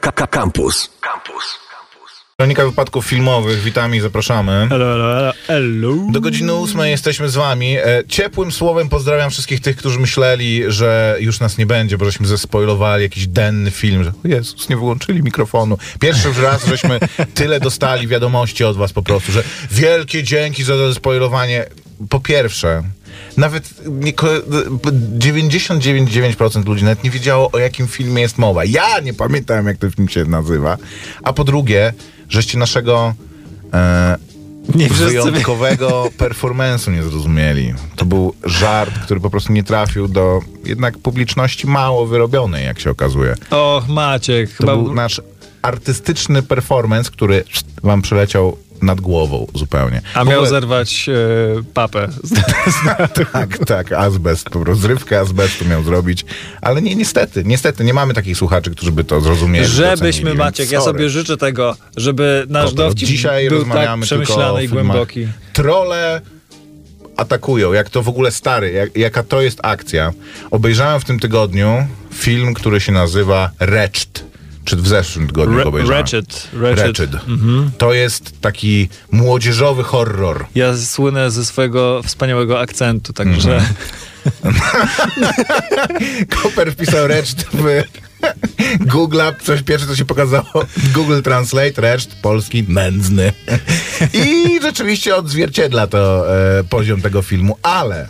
Campus. Campus. Kronika wypadków filmowych, witamy i zapraszamy. Hello, hello, hello. Do godziny ósmej jesteśmy z wami. E, Ciepłym słowem pozdrawiam wszystkich tych, którzy myśleli, że już nas nie będzie, bo żeśmy zespoilowali jakiś denny film, że o Jezus, nie wyłączyli mikrofonu. Pierwszy raz żeśmy tyle dostali wiadomości od was po prostu, że wielkie dzięki za zespoilowanie. Po pierwsze, nawet nie, ko- 99,9% ludzi nawet nie wiedziało, o jakim filmie jest mowa. Ja nie pamiętałem, jak ten film się nazywa. A po drugie, żeście naszego e, Nie wyjątkowego performance'u nie zrozumieli. To był żart, który po prostu nie trafił do jednak publiczności mało wyrobionej, jak się okazuje. Och, Maciek, To chyba... był nasz artystyczny performance, który wam przyleciał nad głową zupełnie. A miał ogóle- zerwać e, papę. Tak, tak, azbest, po prostu zrywkę azbestu miał zrobić, ale nie, niestety, niestety, nie mamy takich słuchaczy, którzy by to zrozumieli. Żebyśmy, Maciek, ja sobie życzę tego, żeby nasz Dobra, dowcip Dzisiaj był tak przemyślany i głęboki. Trole atakują, jak to w ogóle stary, jak, jaka to jest akcja. Obejrzałem w tym tygodniu film, który się nazywa Wretched. Czy w zeszłym tygodniu Re- go obejrzałem? Wretched. Wretched. To jest taki młodzieżowy horror. Ja słynę ze swojego wspaniałego akcentu, także... Mhm. Koper wpisał Wretched w Google, coś pierwsze, co się pokazało. Google Translate, Wretched, polski, nędzny. I rzeczywiście odzwierciedla to e, poziom tego filmu, ale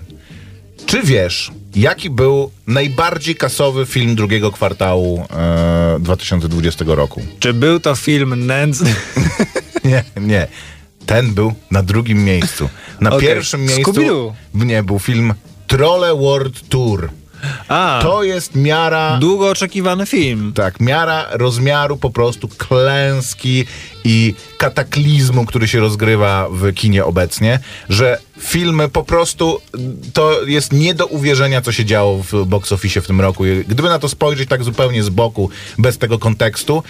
czy wiesz, jaki był najbardziej kasowy film drugiego kwartału e, 2020 roku? Czy był to film nędzny? Nie, nie. Ten był na drugim miejscu. Na Okej. pierwszym miejscu nie był film Trolle World Tour. A, To jest miara długo oczekiwany film. tak, miara rozmiaru po prostu klęski i kataklizmu, który się rozgrywa w kinie obecnie, że filmy po prostu to jest nie do uwierzenia, co się działo w box office w tym roku. Gdyby na to spojrzeć tak zupełnie z boku, bez tego kontekstu,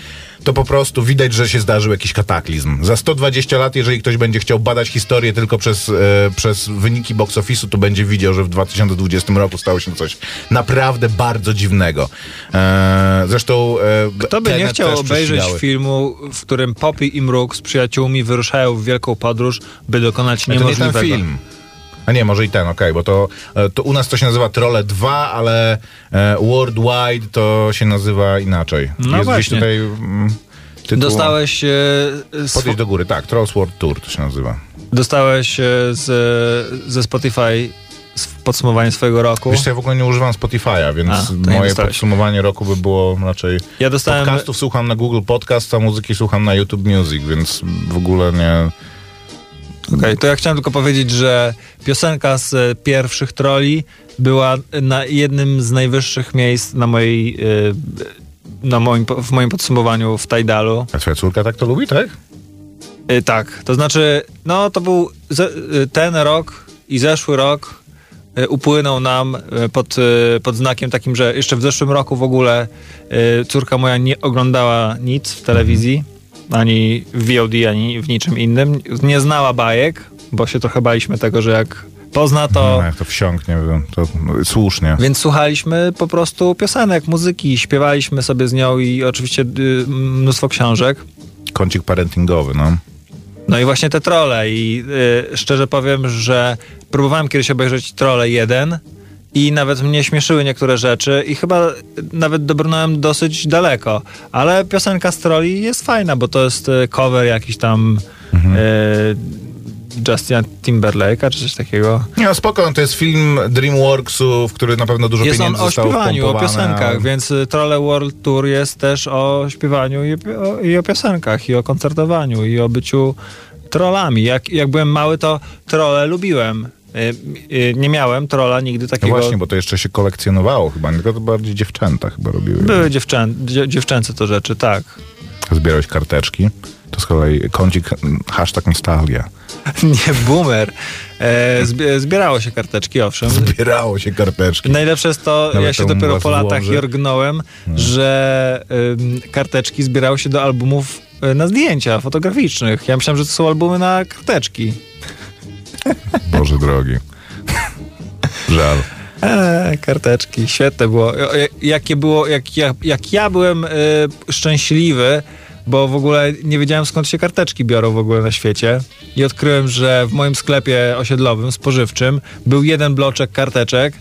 to po prostu widać, że się zdarzył jakiś kataklizm. Za 120 lat, jeżeli ktoś będzie chciał badać historię tylko przez, e, przez wyniki box office'u, to będzie widział, że w 2020 roku stało się coś naprawdę bardzo dziwnego. E, zresztą e, Kto by nie chciał obejrzeć filmu, w którym Poppy i Mruk z przyjaciółmi wyruszają w wielką podróż, by dokonać Ale To nie niemożliwego? ten film. A nie, może i ten, okej, bo to, e, to u nas to się nazywa Trolle 2, ale e, Worldwide to się nazywa inaczej. No jest właśnie. tutaj mm, tytuł... Dostałeś, e, Podjedź do góry, tak, Trolls World Tour to się nazywa. dostałeś e, z, ze Spotify podsumowanie swojego roku. Wiesz ja w ogóle nie używam Spotify'a, więc A, moje podsumowanie roku by było raczej... Ja dostałem, Podcastów słucham na Google Podcast, a muzyki słucham na YouTube Music, więc w ogóle nie... Okej, to ja chciałem tylko powiedzieć, że piosenka z e, pierwszych troli była na jednym z najwyższych miejsc na mojej, e, na moim, w moim podsumowaniu w Tidalu. A twoja córka tak to lubi, tak? Y, Tak, to znaczy, no to był ze, ten rok i zeszły rok y, upłynął nam y, pod, pod znakiem takim, że jeszcze w zeszłym roku w ogóle córka moja nie oglądała nic w telewizji, ani w VOD, ani w niczym innym. Nie znała bajek, bo się trochę baliśmy tego, że jak pozna to... No, jak to wsiąknie, to słusznie. Więc słuchaliśmy po prostu piosenek, muzyki, śpiewaliśmy sobie z nią i oczywiście y, mnóstwo książek. Kącik parentingowy, no. No i właśnie te trole i y, szczerze powiem, że próbowałem kiedyś obejrzeć Trole 1 i nawet mnie śmieszyły niektóre rzeczy i chyba nawet dobrnąłem dosyć daleko, ale piosenka z Troli jest fajna, bo to jest y, cover jakiś tam y, Justina Timberlake'a czy coś takiego. Nie, no spoko, no to jest film DreamWorksu, w który na pewno dużo Jest on pieniędzy o zostało śpiewaniu, o wpompowane, piosenkach, ale- więc y, Trolle World Tour jest też o śpiewaniu i o, i o piosenkach, i o koncertowaniu, i o byciu trollami. Jak, jak byłem mały, to trolle lubiłem. Y, y, Nie miałem trolla nigdy No takiego. właśnie, bo to jeszcze się kolekcjonowało chyba, tylko to bardziej dziewczęta chyba robiły. Były dziewczę, dzie, dziewczęce to rzeczy, tak. Zbierałeś karteczki, to z kolei kącik mm, hashtag nostalgia. Nie, boomer. E, zbie- zbierało się karteczki, owszem. Zbierało się karteczki. Najlepsze jest to, Nawet ja się dopiero po latach włoży. Hmm. jorgnąłem, że ym, karteczki zbierały się do albumów y, na zdjęcia fotograficznych. Ja myślałem, że to są albumy na karteczki. Boże drogi. Żal. Eee, karteczki, świetne było. Jak- Jakie było, jak, jak, jak ja byłem e, szczęśliwy, bo w ogóle nie wiedziałem skąd się karteczki biorą w ogóle na świecie i odkryłem, że w moim sklepie osiedlowym, spożywczym był jeden bloczek karteczek, e,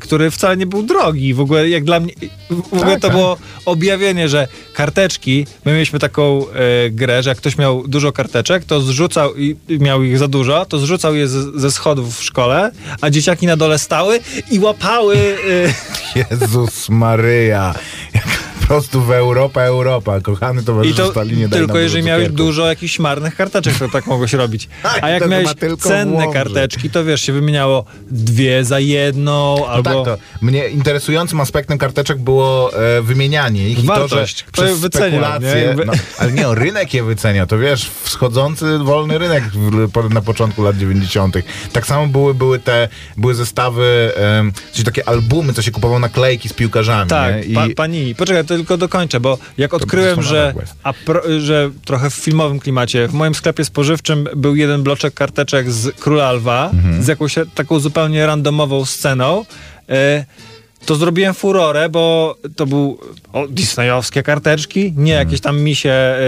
który wcale nie był drogi. W ogóle jak dla mnie, w ogóle Tak, to tak. było objawienie, że karteczki, my mieliśmy taką e, grę, że jak ktoś miał dużo karteczek, to zrzucał i i miał ich za dużo, to zrzucał je z, ze schodów w szkole, a dzieciaki na dole stały i łapały e, Jezus Maryja. Prostu w Europa, Europa. Kochany i towarzyszu to Stalinie tylko jeżeli miałeś dużo jakichś marnych karteczek, to tak mogło się robić. Tak, A jak miałeś cenne karteczki, to wiesz, się wymieniało dwie za jedną, No albo... tak, to mnie interesującym aspektem karteczek było e, wymienianie ich Wartość. i to, że przez wycenia, nie? no, ale nie, o, rynek je wycenia, to wiesz, wschodzący wolny rynek w, na początku lat 90. Tak samo były, były te, były zestawy, czyli takie albumy, co się kupowało naklejki z piłkarzami, Tak? I, pa, pani, poczekaj, to tylko dokończę, bo jak odkryłem, że, pro, że trochę w filmowym klimacie, w moim sklepie spożywczym był jeden bloczek karteczek z Króla Lwa, Mhm. z jakąś taką zupełnie randomową sceną, e, to zrobiłem furorę, bo to był o, disneyowskie karteczki, nie jakieś tam misie e,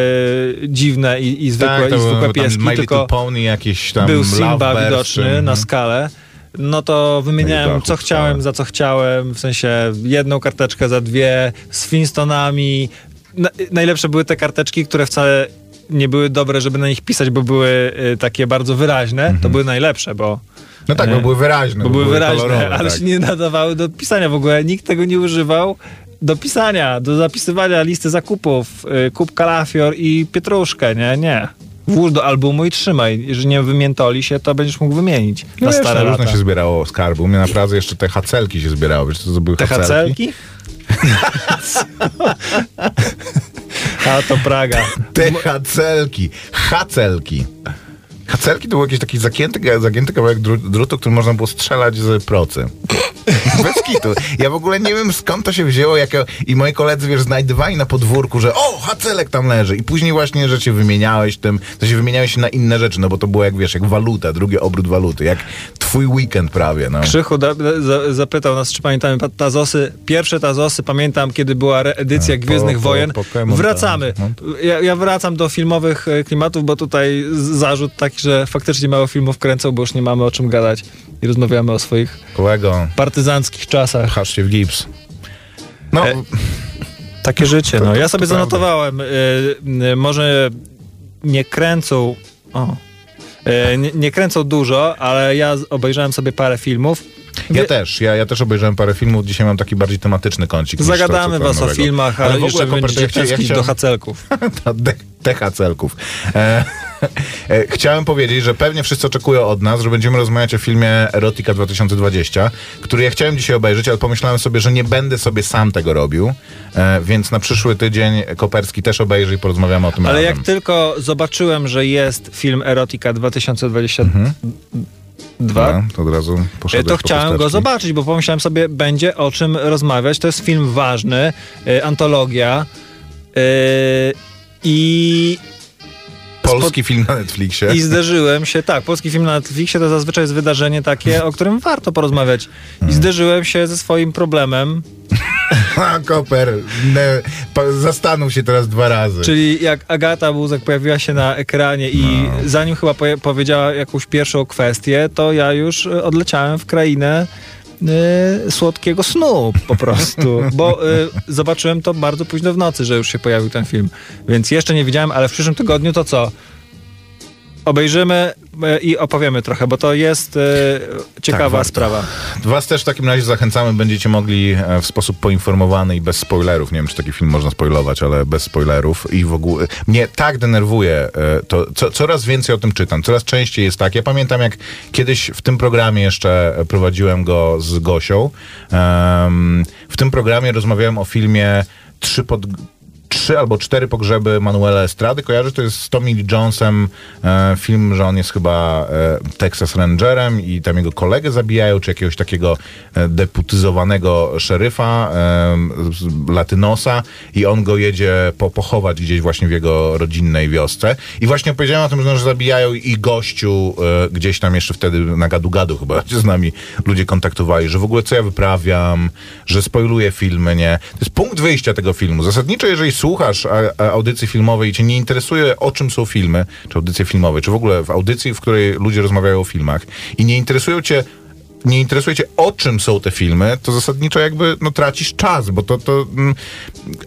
dziwne i, i zwykłe, Mhm. tak, i zwykłe pieski, tylko Pony, jakieś tam był Simba widoczny mhm. na skalę. No to wymieniałem co chciałem, wcale. za co chciałem, w sensie jedną karteczkę za dwie, z Finstonami. Na, najlepsze były te karteczki, które wcale nie były dobre, żeby na nich pisać, bo były y, takie bardzo wyraźne. To były najlepsze, bo, No tak, bo były wyraźne. bo były wyraźne, kolorowe, ale tak. się nie nadawały do pisania w ogóle. Nikt tego nie używał do pisania, do zapisywania listy zakupów, y, kup kalafior i pietruszkę, nie, nie. Włóż do albumu i trzymaj. Jeżeli nie wymiętoli się, to będziesz mógł wymienić No na stare no, różne lata. się zbierało skarbu. U mnie naprawdę jeszcze te hacelki się zbierały. Wiesz, co to były Te hacelki? hacelki? A to Praga. Te hacelki. Hacelki. Hacelki to był jakiś taki zagięty, zagięty kawałek dru- drutu, który można było strzelać z procy. Bez kitu. Ja w ogóle nie wiem skąd to się wzięło, jak ja, i moi koledzy, wiesz, znajdywali na podwórku, że o, hacelek tam leży. I później właśnie, że się wymieniałeś tym, to się wymieniałeś się na inne rzeczy, no bo to było jak, wiesz, jak waluta, drugi obrót waluty, jak twój weekend prawie, no. Krzychu da, za, zapytał nas, czy pamiętamy pa- Tazosy. Pierwsze Tazosy, pamiętam, kiedy była reedycja A, po- Gwiezdnych po- Wojen. Pokémon, Wracamy. tak. Ja, ja wracam do filmowych e, klimatów, bo tutaj zarzut taki, że faktycznie mało filmów kręcą, bo już nie mamy o czym gadać i rozmawiamy o swoich Kolego, partyzanckich czasach. pchasz się w gips. No, E, Takie życie, no. Ja sobie zanotowałem, y, y, może nie kręcą, o, y, nie, nie kręcą dużo, ale ja obejrzałem sobie parę filmów. Ja Wie- też, ja, ja też obejrzałem parę filmów, dzisiaj mam taki bardziej tematyczny kącik. Zagadamy was o filmach, Ale ale, w jeszcze ogóle, będziecie ja chcia- ja tęsknić do chciałem- hacelków. tehacelków. E, e, chciałem powiedzieć, że pewnie wszyscy oczekują od nas, że będziemy rozmawiać o filmie Erotika 2020, który ja chciałem dzisiaj obejrzeć, ale pomyślałem sobie, że nie będę sobie sam tego robił, e, więc na przyszły tydzień Koperski też obejrzy i porozmawiamy o tym Ale razem. jak tylko zobaczyłem, że jest film Erotika 2022, Dobra, to od razu poszedłeś To po chciałem go chusteczki. zobaczyć, bo pomyślałem sobie, będzie o czym rozmawiać. To jest film ważny, e, antologia. e, I, Polski film na Netflixie. I zderzyłem się, tak, polski film na Netflixie to zazwyczaj jest wydarzenie takie, o którym warto porozmawiać. I zderzyłem się ze swoim problemem, A, Koper, ne, zastanów się teraz dwa razy. czyli jak Agata Buzek pojawiła się na ekranie i No. zanim chyba poje- powiedziała jakąś pierwszą kwestię, to ja już e, odleciałem w krainę e, słodkiego snu po prostu, bo e, zobaczyłem to bardzo późno w nocy, że już się pojawił ten film, więc jeszcze nie widziałem, ale w przyszłym tygodniu to co? Obejrzymy e, i opowiemy trochę, bo to jest e, ciekawa warto. sprawa. Was też w takim razie zachęcamy, będziecie mogli e, w sposób poinformowany i bez spoilerów, nie wiem czy taki film można spoilować, ale bez spoilerów i w ogóle mnie tak denerwuje e, to, co, coraz więcej o tym czytam, coraz częściej jest tak, ja pamiętam jak kiedyś w tym programie jeszcze prowadziłem go z Gosią, Em, w tym programie rozmawiałem o filmie Trzy pod trzy albo cztery pogrzeby Manuela Estrady. Kojarzy, to jest z Tommy Lee Jonesem e, film, że on jest chyba e, Texas Rangerem i tam jego kolegę zabijają, czy jakiegoś takiego e, deputyzowanego szeryfa e, latynosa i on go jedzie po, pochować gdzieś właśnie w jego rodzinnej wiosce. I właśnie opowiedziałem o tym, że, że zabijają i gościu e, gdzieś tam jeszcze wtedy na gadu-gadu chyba się z nami ludzie kontaktowali, że w ogóle co ja wyprawiam, że spoiluję filmy, nie? To jest punkt wyjścia tego filmu. Zasadniczo, jeżeli słuchasz audycji filmowej i cię nie interesuje, o czym są filmy, czy audycje filmowe, czy w ogóle w audycji, w której ludzie rozmawiają o filmach i nie interesują cię nie interesuje cię, o czym są te filmy, to zasadniczo jakby no, tracisz czas, bo to, to mm,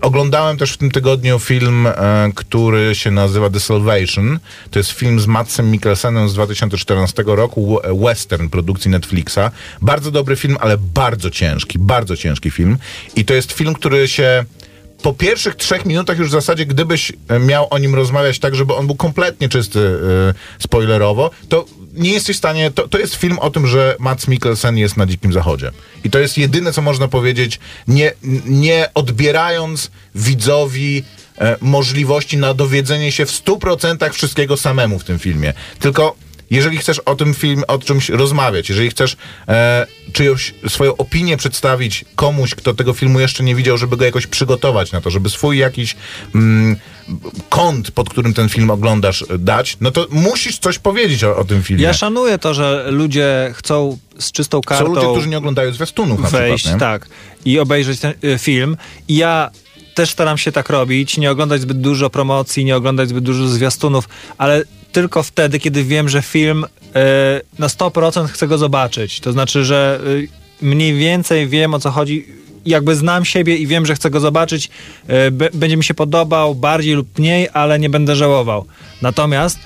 oglądałem też w tym tygodniu film, e, który się nazywa The Salvation. To jest film z Matsem Mikkelsenem z 2014 roku, w- western produkcji Netflixa. Bardzo dobry film, ale bardzo ciężki, bardzo ciężki film. I to jest film, który się po pierwszych trzech minutach już w zasadzie, gdybyś e, miał o nim rozmawiać tak, żeby on był kompletnie czysty e, spoilerowo, to nie jesteś w stanie, to, to jest film o tym, że Mats Mikkelsen jest na dzikim zachodzie. I to jest jedyne, co można powiedzieć, nie, nie odbierając widzowi e, możliwości na dowiedzenie się w 100% wszystkiego samemu w tym filmie. Tylko jeżeli chcesz o tym film, o czymś rozmawiać, jeżeli chcesz e, czyjąś swoją opinię przedstawić komuś, kto tego filmu jeszcze nie widział, żeby go jakoś przygotować na to, żeby swój jakiś mm, kąt, pod którym ten film oglądasz, dać, no to musisz coś powiedzieć o, o tym filmie. Ja szanuję to, że ludzie chcą z czystą Są kartą ludzie, którzy nie oglądają zwiastunów na wejść, przykład, tak, i obejrzeć ten y, film. I ja też staram się tak robić, nie oglądać zbyt dużo promocji, nie oglądać zbyt dużo zwiastunów, ale tylko wtedy, kiedy wiem, że film y, na 100% chcę go zobaczyć. To znaczy, że y, mniej więcej wiem o co chodzi. Jakby znam siebie i wiem, że chcę go zobaczyć, b- będzie mi się podobał bardziej lub mniej, ale nie będę żałował. Natomiast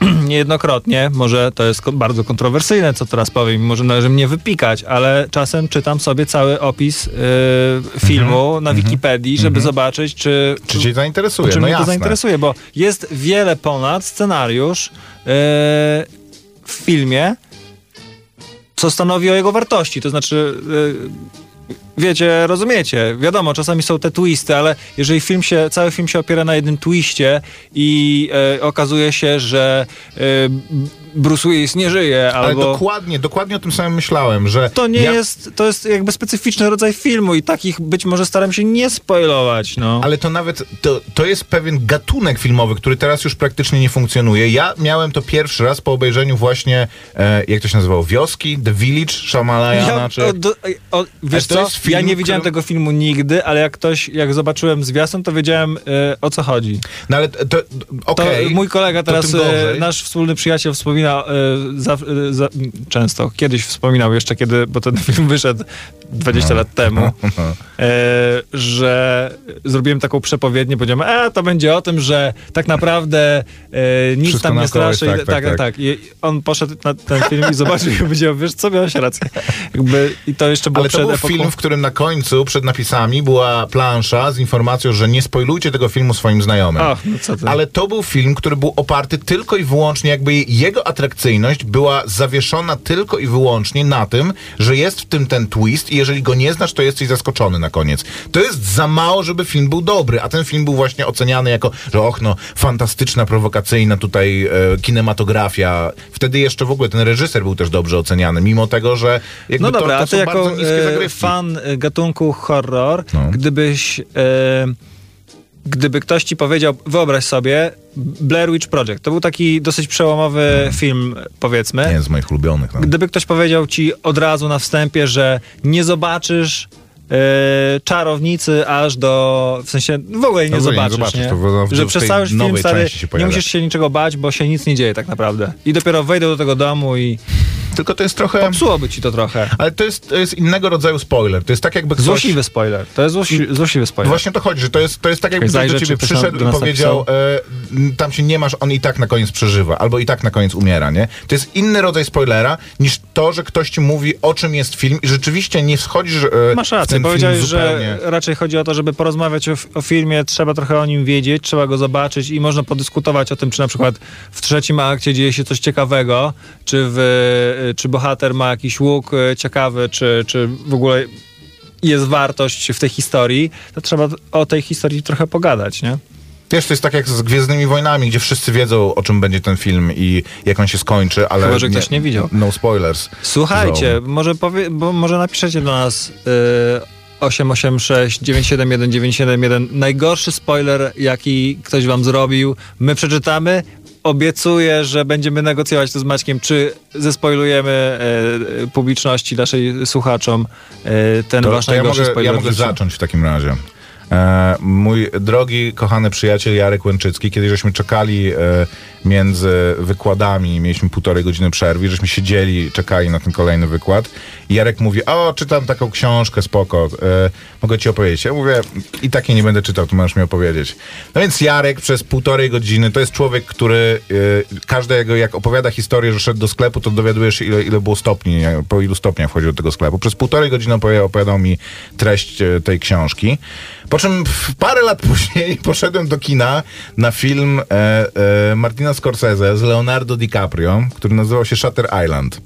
niejednokrotnie, może to jest bardzo kontrowersyjne, co teraz powiem, może należy mnie wypikać, ale czasem czytam sobie cały opis y, filmu na Wikipedii, żeby zobaczyć, czy, Czy cię zainteresuje? czy no mnie to jasne. zainteresuje, bo jest wiele ponad scenariusz y, w filmie, co stanowi o jego wartości. To znaczy, y, wiecie, rozumiecie, wiadomo, czasami są te twisty, ale jeżeli film się, cały film się opiera na jednym twiście i e, okazuje się, że e, Bruce Willis nie żyje, Ale albo... dokładnie, dokładnie o tym samym myślałem, że To nie ja- jest, to jest jakby specyficzny rodzaj filmu i takich być może staram się nie spoilować, no. Ale to nawet, to, to jest pewien gatunek filmowy, który teraz już praktycznie nie funkcjonuje. Ja miałem to pierwszy raz po obejrzeniu właśnie, e, jak to się nazywało, Wioski, The Village, Shamalayana, Ja, czy... o, do, o, wiesz to co, jest film, ja nie widziałem którym- tego filmu nigdy, ale jak ktoś, jak zobaczyłem zwiastun, to wiedziałem e, o co chodzi. No ale to, To okej. mój kolega to teraz, e, nasz wspólny przyjaciel wspomina e, za, za, często, kiedyś wspominał jeszcze, kiedy, bo ten film wyszedł 20 lat temu, e, że zrobiłem taką przepowiednię, powiedziałem, a to będzie o tym, że tak naprawdę e, nic Wszystko tam nie straszy. tak, i, tak, tak, tak. tak. I on poszedł na ten film i zobaczył i powiedział, wiesz co, miałeś rację. Jakby, I to jeszcze było Ale to przed był epoką. film, w którym na końcu, przed napisami, była plansza z informacją, że nie spoilujcie tego filmu swoim znajomym. Ach, no co ty. Ale to był film, który był oparty tylko i wyłącznie, jakby jego atrakcyjność była zawieszona tylko i wyłącznie na tym, że jest w tym ten twist i jeżeli go nie znasz, to jesteś zaskoczony na koniec. To jest za mało, żeby film był dobry, a ten film był właśnie oceniany jako, że och no, fantastyczna, prowokacyjna tutaj e, kinematografia. Wtedy jeszcze w ogóle ten reżyser był też dobrze oceniany, mimo tego, że jakby No dobra, to, to a ty są jako bardzo niskie e, fan gatunku horror, No. gdybyś... E, gdyby ktoś ci powiedział, wyobraź sobie, Blair Witch Project, to był taki dosyć przełomowy film, powiedzmy. Nie, z moich ulubionych. No. Gdyby ktoś powiedział ci od razu na wstępie, że nie zobaczysz e, czarownicy aż do. W sensie w ogóle nie W ogóle nie zobaczysz. zobaczysz, nie? to w- że przez cały film stary, nie musisz się niczego bać, bo się nic nie dzieje tak naprawdę. I dopiero wejdę do tego domu i Tylko to jest trochę... popsułoby ci to trochę. Ale to jest, to jest innego rodzaju spoiler. To jest tak jakby ktoś... Złośliwy spoiler. To jest złośli, złośliwy spoiler. Właśnie to chodzi, że to jest, to jest tak jakby ktoś do ciebie przyszedł i powiedział e, tam się nie masz, on i tak na koniec przeżywa, albo i tak na koniec umiera, nie? To jest inny rodzaj spoilera niż to, że ktoś ci mówi o czym jest film i rzeczywiście nie wchodzisz e, Masz w rację, ten powiedziałeś, film zupełnie. że raczej chodzi o to, żeby porozmawiać o, o filmie, trzeba trochę o nim wiedzieć, trzeba go zobaczyć i można podyskutować o tym, czy na przykład w trzecim akcie dzieje się coś ciekawego, czy, w, czy bohater ma jakiś łuk e, ciekawy, czy, czy w ogóle jest wartość w tej historii, to trzeba o tej historii trochę pogadać, nie? Wiesz, to jest tak jak z Gwiezdnymi Wojnami, gdzie wszyscy wiedzą, o czym będzie ten film i jak on się skończy, ale... Chyba, że ktoś nie widział. No spoilers. Słuchajcie, może, powie, bo może napiszecie do nas y, 886 971 971 najgorszy spoiler, jaki ktoś wam zrobił. My przeczytamy. Obiecuję, że będziemy negocjować to z Maćkiem, czy zespoilujemy y, publiczności, naszej słuchaczom y, ten To, wasz to ja najgorszy mogę, ja mogę zacząć w takim razie. E, mój drogi, kochany przyjaciel Jarek Łęczycki, kiedy żeśmy czekali e, między wykładami, mieliśmy półtorej godziny przerwy, żeśmy siedzieli, czekali na ten kolejny wykład i Jarek mówi, o, czytam taką książkę, spoko, e, mogę ci opowiedzieć. Ja mówię, i takiej nie będę czytał, to możesz mi opowiedzieć. No więc Jarek przez półtorej godziny, to jest człowiek, który e, każdego, jak opowiada historię, że szedł do sklepu, to dowiadujesz się, ile, ile było stopni, po ilu stopniach wchodził do tego sklepu. Przez półtorej godziny opowiadał, opowiadał mi treść e, tej książki. Po czym parę lat później poszedłem do kina na film e, e, Martina Scorsese z Leonardo DiCaprio, który nazywał się Shutter Island.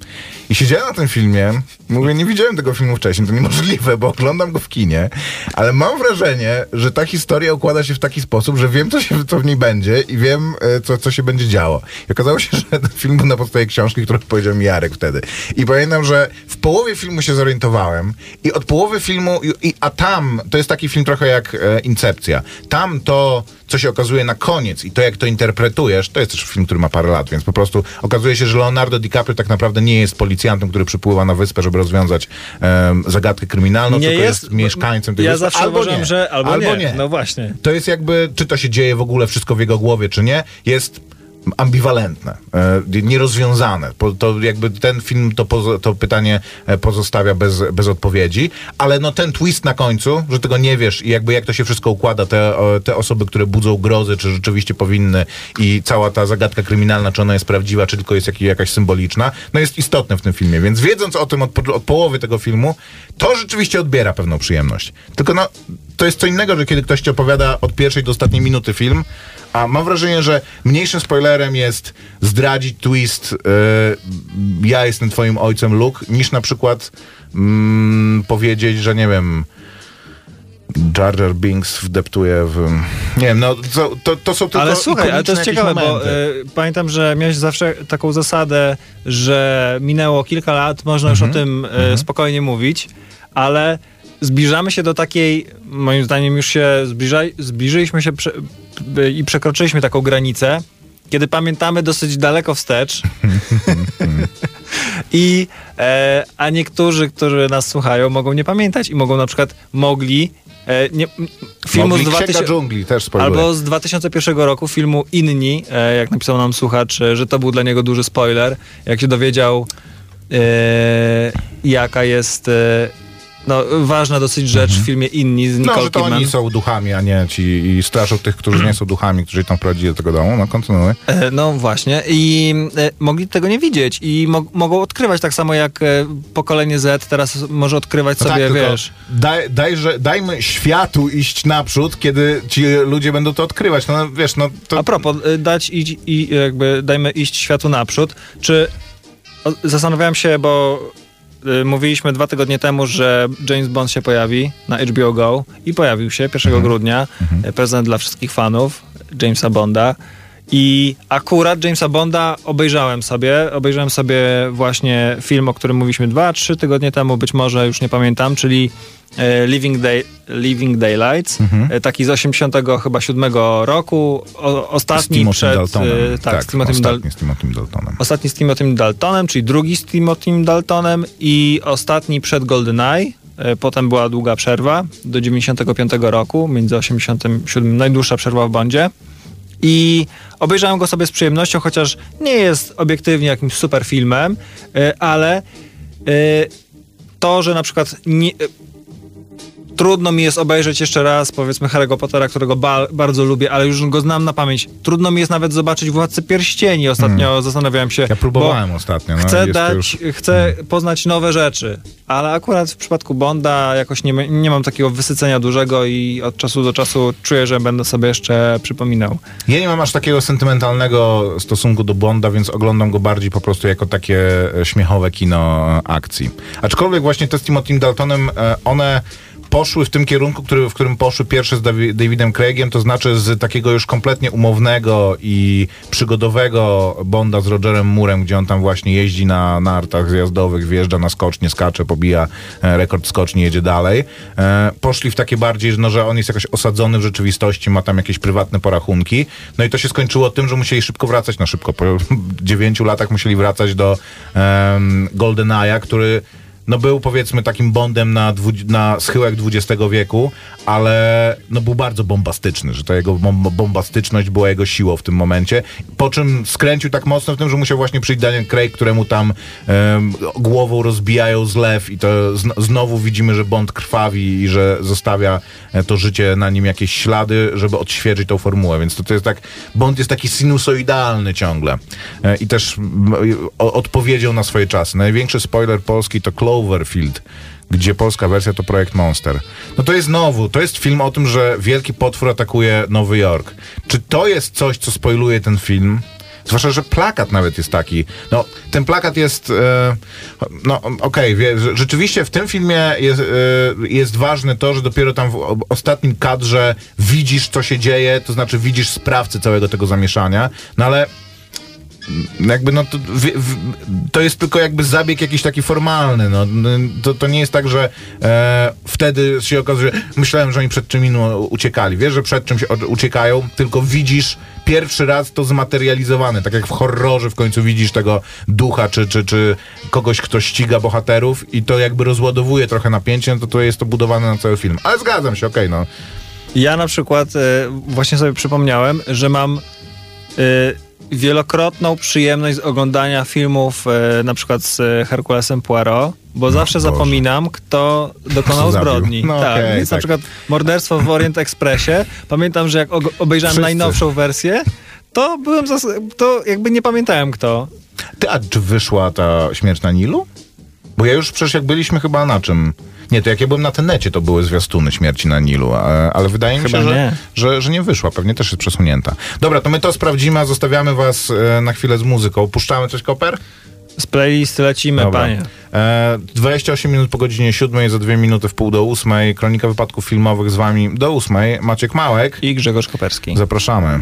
I siedziałem na tym filmie, mówię, nie widziałem tego filmu wcześniej, to niemożliwe, bo oglądam go w kinie, ale mam wrażenie, że ta historia układa się w taki sposób, że wiem, co, się, co w niej będzie i wiem, e, co, co się będzie działo. I okazało się, że ten film był na podstawie książki, którą powiedział mi Jarek wtedy. I pamiętam, że w połowie filmu się zorientowałem i od połowy filmu, i, a tam, to jest taki film trochę jak e, Incepcja, tam to, co się okazuje na koniec i to, jak to interpretujesz, to jest też film, który ma parę lat, więc po prostu okazuje się, że Leonardo DiCaprio tak naprawdę nie jest policjantem, który przypływa na wyspę, żeby rozwiązać em, zagadkę kryminalną, Nie tylko jest, jest- mieszkańcem tej Ja wyspy. zawsze albo uważam, nie. że albo, albo nie. nie. No właśnie. To jest jakby, czy to się dzieje w ogóle wszystko w jego głowie, czy nie, jest ambiwalentne, e, nierozwiązane. To jakby ten film to, to pytanie e, pozostawia bez, bez odpowiedzi, ale no ten twist na końcu, że tego nie wiesz i jakby jak to się wszystko układa, te, te osoby, które budzą grozy, czy rzeczywiście powinny i cała ta zagadka kryminalna, czy ona jest prawdziwa, czy tylko jest jak, jakaś symboliczna, no jest istotne w tym filmie, więc wiedząc o tym od, od połowy tego filmu, to rzeczywiście odbiera pewną przyjemność. Tylko no, to jest co innego, że kiedy ktoś ci opowiada od pierwszej do ostatniej minuty film, a mam wrażenie, że mniejszym spoilerem jest zdradzić twist yy, ja jestem twoim ojcem Luke, niż na przykład mm, powiedzieć, że nie wiem Jar Jar Binks wdeptuje w... Nie wiem, no to, to, to są tylko Ale słuchaj, ale to jest ciekawe, jakieś bo momenty. y, pamiętam, że miałeś zawsze taką zasadę, że minęło kilka lat, można już Mhm. o tym y, spokojnie mówić, ale zbliżamy się do takiej, moim zdaniem już się zbliżaj, zbliżyliśmy się prze, i przekroczyliśmy taką granicę, kiedy pamiętamy dosyć daleko wstecz. I, e, a niektórzy, którzy nas słuchają, mogą nie pamiętać i mogą na przykład mogli e, nie, filmu Mogli z Księga 2000, dżungli też spoiler. Albo z 2001 roku filmu Inni, e, jak napisał nam słuchacz, e, że to był dla niego duży spoiler. Jak się dowiedział, e, jaka jest e, no, ważna dosyć rzecz w filmie Inni z No, Nicole że to Kidman. oni są duchami, a nie ci i straszą tych, którzy nie są duchami, którzy tam wprowadzili do tego domu. No, kontynuuj. E, No właśnie i e, mogli tego nie widzieć i mo- mogą odkrywać tak samo jak e, pokolenie Z teraz może odkrywać No sobie, tak, wiesz... Daj, dajże, dajmy światu iść naprzód, kiedy ci ludzie będą to odkrywać. No wiesz, no to... A propos, y, dać i, i jakby dajmy iść światu naprzód. Czy zastanawiałem się, bo mówiliśmy dwa tygodnie temu, że James Bond się pojawi na HBO Go i pojawił się 1 grudnia. Y, Prezent dla wszystkich fanów Jamesa Bonda. I akurat Jamesa Bonda obejrzałem sobie. Obejrzałem sobie właśnie film, o którym mówiliśmy dwa, trzy tygodnie temu, być może już nie pamiętam, czyli e, Living, Day, Living Daylights, e, taki z 80 chyba 7 roku, o, z ostatni Timothy przed... Daltonem. e, tak, z Timothy Dal- ostatni z Timothy Daltonem. Ostatni z Timothy Daltonem, czyli drugi z Timothy Daltonem i ostatni przed GoldenEye. E, Potem była długa przerwa do 95 roku, między 87, najdłuższa przerwa w Bondzie. I obejrzałem go sobie z przyjemnością, chociaż nie jest obiektywnie jakimś super filmem, e, ale e, to, że na przykład nie, trudno mi jest obejrzeć jeszcze raz, powiedzmy, Harry'ego Pottera, którego ba bardzo lubię, ale już go znam na pamięć. Trudno mi jest nawet zobaczyć Władcę Pierścieni. Ostatnio zastanawiałem się. Hmm. Ja próbowałem bo ostatnio. No, Chcę, dać, już... chcę poznać nowe rzeczy, ale akurat w przypadku Bonda jakoś nie, nie mam takiego wysycenia dużego i od czasu do czasu czuję, że będę sobie jeszcze przypominał. Ja nie mam aż takiego sentymentalnego stosunku do Bonda, więc oglądam go bardziej po prostu jako takie e, śmiechowe kino e, akcji. Aczkolwiek właśnie te z Timothy Daltonem, e, one poszły w tym kierunku, który, w którym poszły pierwsze z Davi- Davidem Craigiem, to znaczy z takiego już kompletnie umownego i przygodowego Bonda z Rogerem Moorem, gdzie on tam właśnie jeździ na nartach zjazdowych, wjeżdża na skocznie, skacze, pobija e, rekord skoczni, jedzie dalej. E, poszli w takie bardziej, no, że on jest jakoś osadzony w rzeczywistości, ma tam jakieś prywatne porachunki. No i to się skończyło tym, że musieli szybko wracać, no szybko, po dziewięciu latach musieli wracać do um, GoldenEye'a, który no był powiedzmy takim Bondem na, na schyłek XX wieku, ale no był bardzo bombastyczny, że ta jego bom- bombastyczność była jego siłą w tym momencie. Po czym skręcił tak mocno w tym, że musiał właśnie przyjść Daniel Craig, któremu tam em, głową rozbijają zlew i to zn- znowu widzimy, że Bond krwawi i że zostawia e, to życie na nim jakieś ślady, żeby odświeżyć tą formułę. Więc to, to jest tak, Bond jest taki sinusoidalny ciągle. E, I też m, o, odpowiedział na swoje czasy. Największy spoiler polski to Cloverfield, gdzie polska wersja to Projekt Monster. No to jest znowu, to jest film o tym, że wielki potwór atakuje Nowy Jork. Czy to jest coś, co spoiluje ten film? Zwłaszcza, że plakat nawet jest taki. No, ten plakat jest. E, no, okej, że- rzeczywiście w tym filmie jest, e, jest ważne to, że dopiero tam w ostatnim kadrze widzisz, co się dzieje, to znaczy widzisz sprawcę całego tego zamieszania, no ale jakby no to, w, w, to jest tylko jakby zabieg jakiś taki formalny, no. To, to nie jest tak, że e, wtedy się okazuje, myślałem, że oni przed czym uciekali. Wiesz, że przed czym się o- uciekają, tylko widzisz pierwszy raz to zmaterializowane, tak jak w horrorze w końcu widzisz tego ducha, czy, czy, czy kogoś, kto ściga bohaterów i to jakby rozładowuje trochę napięcie, no to to jest to budowane na cały film. Ale zgadzam się, okej, no. Ja na przykład e, właśnie sobie przypomniałem, że mam e, wielokrotną przyjemność z oglądania filmów e, na przykład z e, Herkulesem Poirot, bo zawsze Boże. zapominam, kto dokonał zbrodni. No tak, okej, więc na tak. przykład morderstwo w Orient Expressie, pamiętam, że jak obejrzałem Wszyscy. najnowszą wersję, to byłem, to jakby nie pamiętałem kto. Ty, a czy wyszła ta śmierć na Nilu? Bo ja już przecież jak byliśmy chyba na czym... Nie, to jak ja byłem na tenecie, to były zwiastuny śmierci na Nilu, ale wydaje mi Chyba się, że, nie. że, że nie wyszła. Pewnie też jest przesunięta. Dobra, to my to sprawdzimy, a zostawiamy was e, na chwilę z muzyką. Puszczamy coś, Koper? Z playlisty lecimy, Dobra. panie. E, 28 minut po godzinie 7, za 2 minuty w pół do 8. Kronika wypadków filmowych z wami do 8. Maciek Małek. I Grzegorz Koperski. Zapraszamy.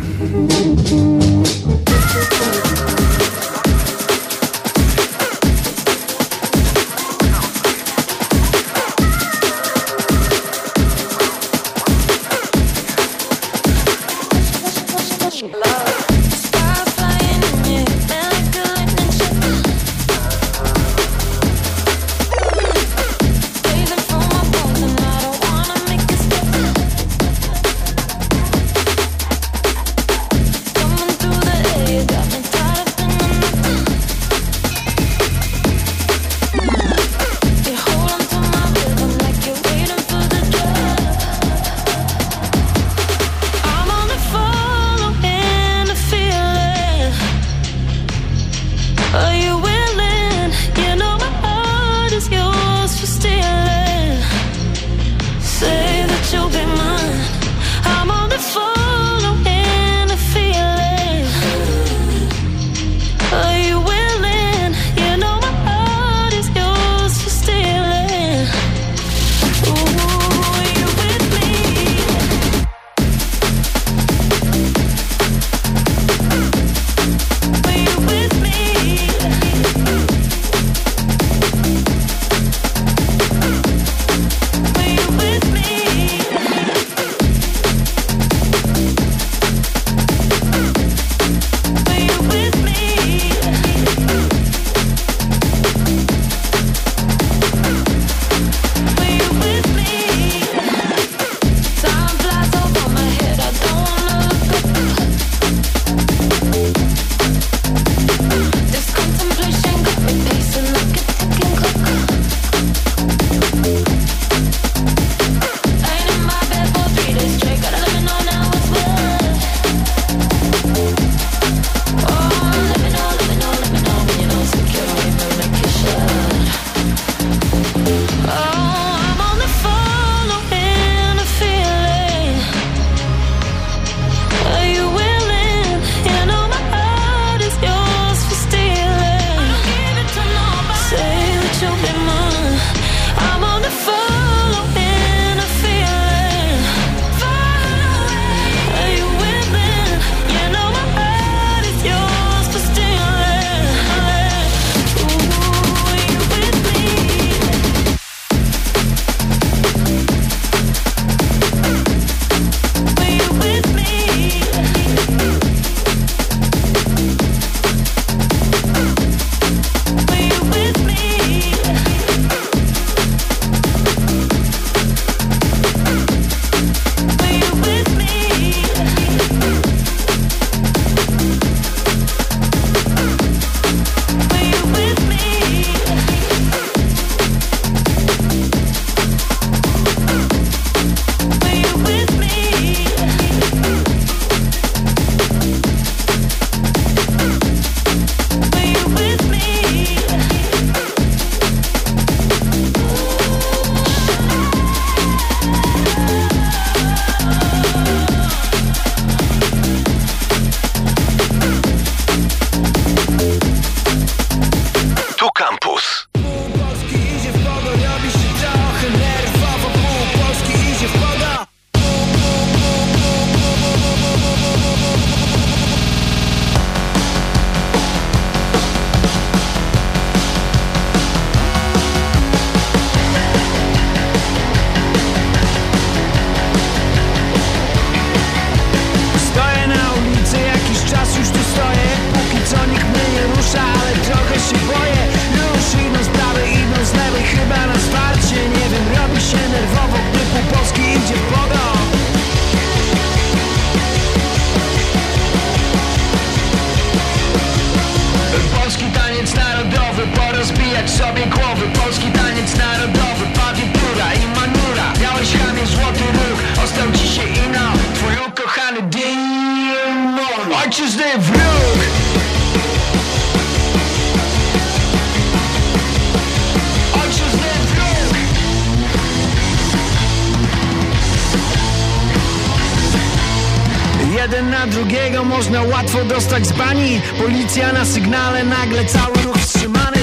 Policja na sygnale, nagle cały ruch wstrzymany.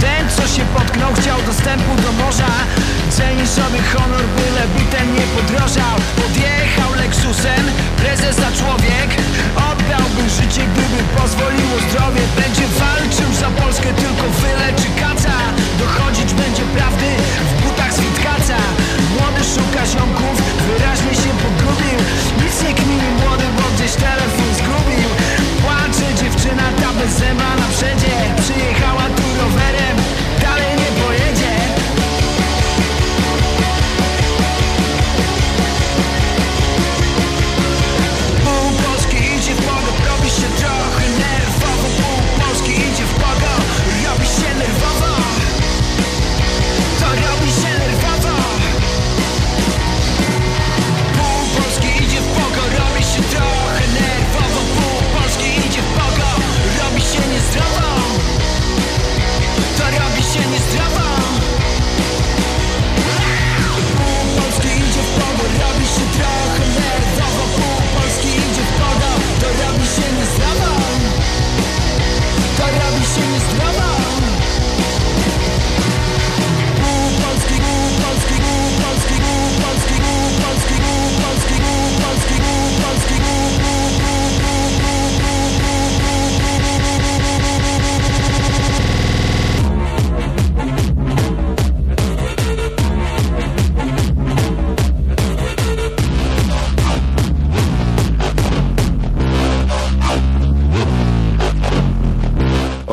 Ten co się potknął chciał dostępu do morza. Ceni sobie honor, byle bitem nie podrożał. Podjechał Lexusem, prezes za człowiek. Oddałby życie, gdyby pozwoliło zdrowie. Będzie walczył za Polskę, tylko wyleczy kaca. Dochodzić będzie prawdy w butach z Witkaca. Młody szuka ziomków, wyraźnie się pogubił. Nic nie kmini młody, bo gdzieś telefon zgubił Dziewczyna, ta bez zęba na przedzie. Przyjechała tu rowerem, dalej nie pojedzie. Pół Polski idzie w pogo, robi się trochę nerwowo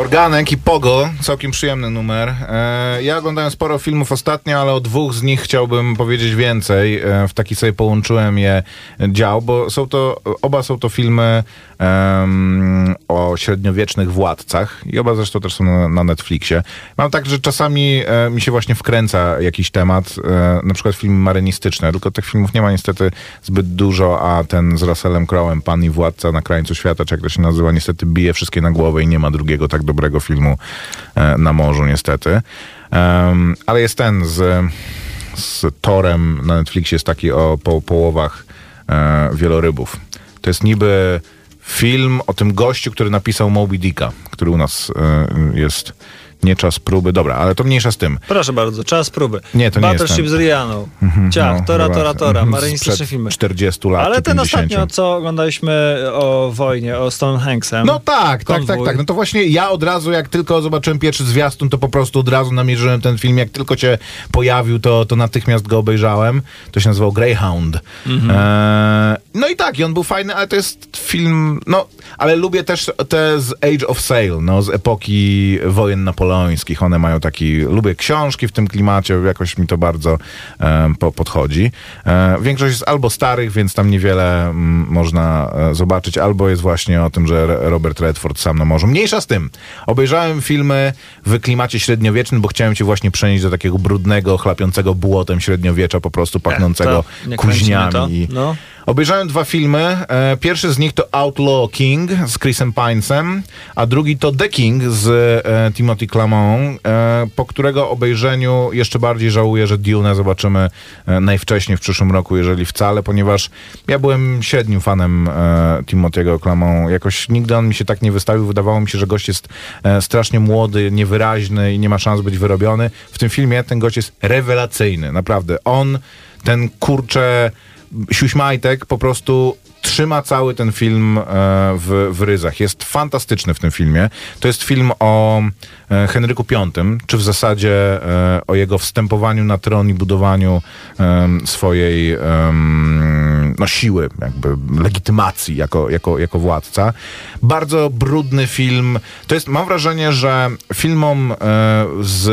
Organek i Pogo, całkiem przyjemny numer. E, ja oglądałem sporo filmów ostatnio, ale o dwóch z nich chciałbym powiedzieć więcej. E, w taki sobie połączyłem je dział, bo są to, oba są to filmy em, o średniowiecznych władcach i oba zresztą też są na, na Netflixie. Mam tak, że czasami e, mi się właśnie wkręca jakiś temat, na przykład filmy marynistyczne, tylko tych filmów nie ma niestety zbyt dużo, a ten z Russellem Crowe'em, Pan i Władca na krańcu świata, czy jak to się nazywa, niestety bije wszystkie na głowę i nie ma drugiego tak dobrego filmu e, na morzu niestety. Ale jest ten z, z Torem na Netflixie, jest taki o po, połowach e, wielorybów. To jest niby film o tym gościu, który napisał Moby Dicka, który u nas e, jest nie czas próby. Dobra, ale to mniejsza z tym. Proszę bardzo, czas próby. Nie, to nie jest Battleship z Rianą. Ciach, No, Tora, chyba Tora, Tora, marynistyczne filmy. 40 lat Ale ten 50. ostatnio, co oglądaliśmy o wojnie, o Stonehanksem. No tak, tak, tak, tak. No to właśnie ja od razu, jak tylko zobaczyłem pierwszy zwiastun, to po prostu od razu namierzyłem ten film. Jak tylko się pojawił, to, to natychmiast go obejrzałem. To się nazywał Greyhound. Mhm. E, no i tak, i on był fajny, ale to jest film, no, ale lubię też te z Age of Sail, no, z epoki wojen napoleońskich. One mają taki, lubię książki w tym klimacie, jakoś mi to bardzo e, po, podchodzi. E, większość jest albo starych, więc tam niewiele mm, można e, zobaczyć, albo jest właśnie o tym, że Robert Redford sam na morzu. Mniejsza z tym. Obejrzałem filmy w klimacie średniowiecznym, bo chciałem cię właśnie przenieść do takiego brudnego, chlapiącego błotem średniowiecza, po prostu pachnącego to. kuźniami. No. Obejrzałem dwa filmy. E, pierwszy z nich to Outlaw King z Chrisem Pinesem, a drugi to The King z e, Timothy Clamont, e, po którego obejrzeniu jeszcze bardziej żałuję, że Dune zobaczymy najwcześniej w przyszłym roku, jeżeli wcale, ponieważ ja byłem średnim fanem Timothy'ego Clamont. Jakoś nigdy on mi się tak nie wystawił. Wydawało mi się, że gość jest strasznie młody, niewyraźny i nie ma szans być wyrobiony. W tym filmie ten gość jest rewelacyjny, naprawdę. On, ten kurcze siuśmajtek po prostu trzyma cały ten film e, w, w ryzach. Jest fantastyczny w tym filmie. To jest film o e, Henryku V, czy w zasadzie e, o jego wstępowaniu na tron i budowaniu swojej no, siły, jakby legitymacji jako, jako, jako władca. Bardzo brudny film. To jest, mam wrażenie, że filmom z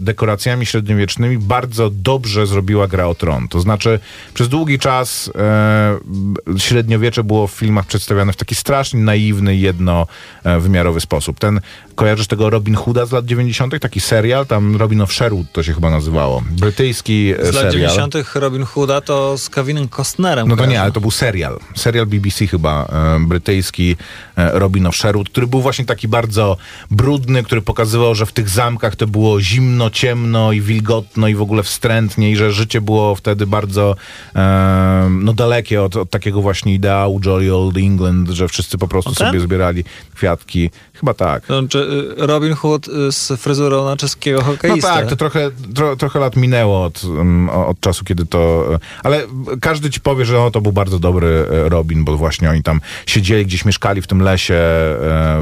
dekoracjami średniowiecznymi bardzo dobrze zrobiła Gra o Tron. To znaczy, przez długi czas e, średniowiecze było w filmach przedstawiane w taki strasznie naiwny, jednowymiarowy sposób. Ten, kojarzysz tego Robin Hooda z lat 90., taki serial, tam Robin of Sherwood to się chyba nazywało. Brytyjski e, Z lat serial. 90. Robin Hooda to z Kevinem Costnerem. No to nie, ale to był serial. Serial BBC chyba, e, brytyjski e, Robin of Sherwood, który był właśnie taki bardzo brudny, który pokazywał, że w tych zamkach to było zimno, ciemno i wilgotno i w ogóle wstrętnie i że życie było wtedy bardzo e, no dalekie od, od takiego właśnie ideału Jolly Old England, że wszyscy po prostu O ten? sobie zbierali kwiatki. Chyba tak. To znaczy, y, Robin Hood y, z fryzurą na czeskiego No hokeistę. tak, to trochę, tro, trochę lat minęło od, um, od czasu, kiedy to... e, Ale każdy ci powie, że o, to był bardzo dobry Robin, bo właśnie oni tam siedzieli, gdzieś mieszkali w tym lesie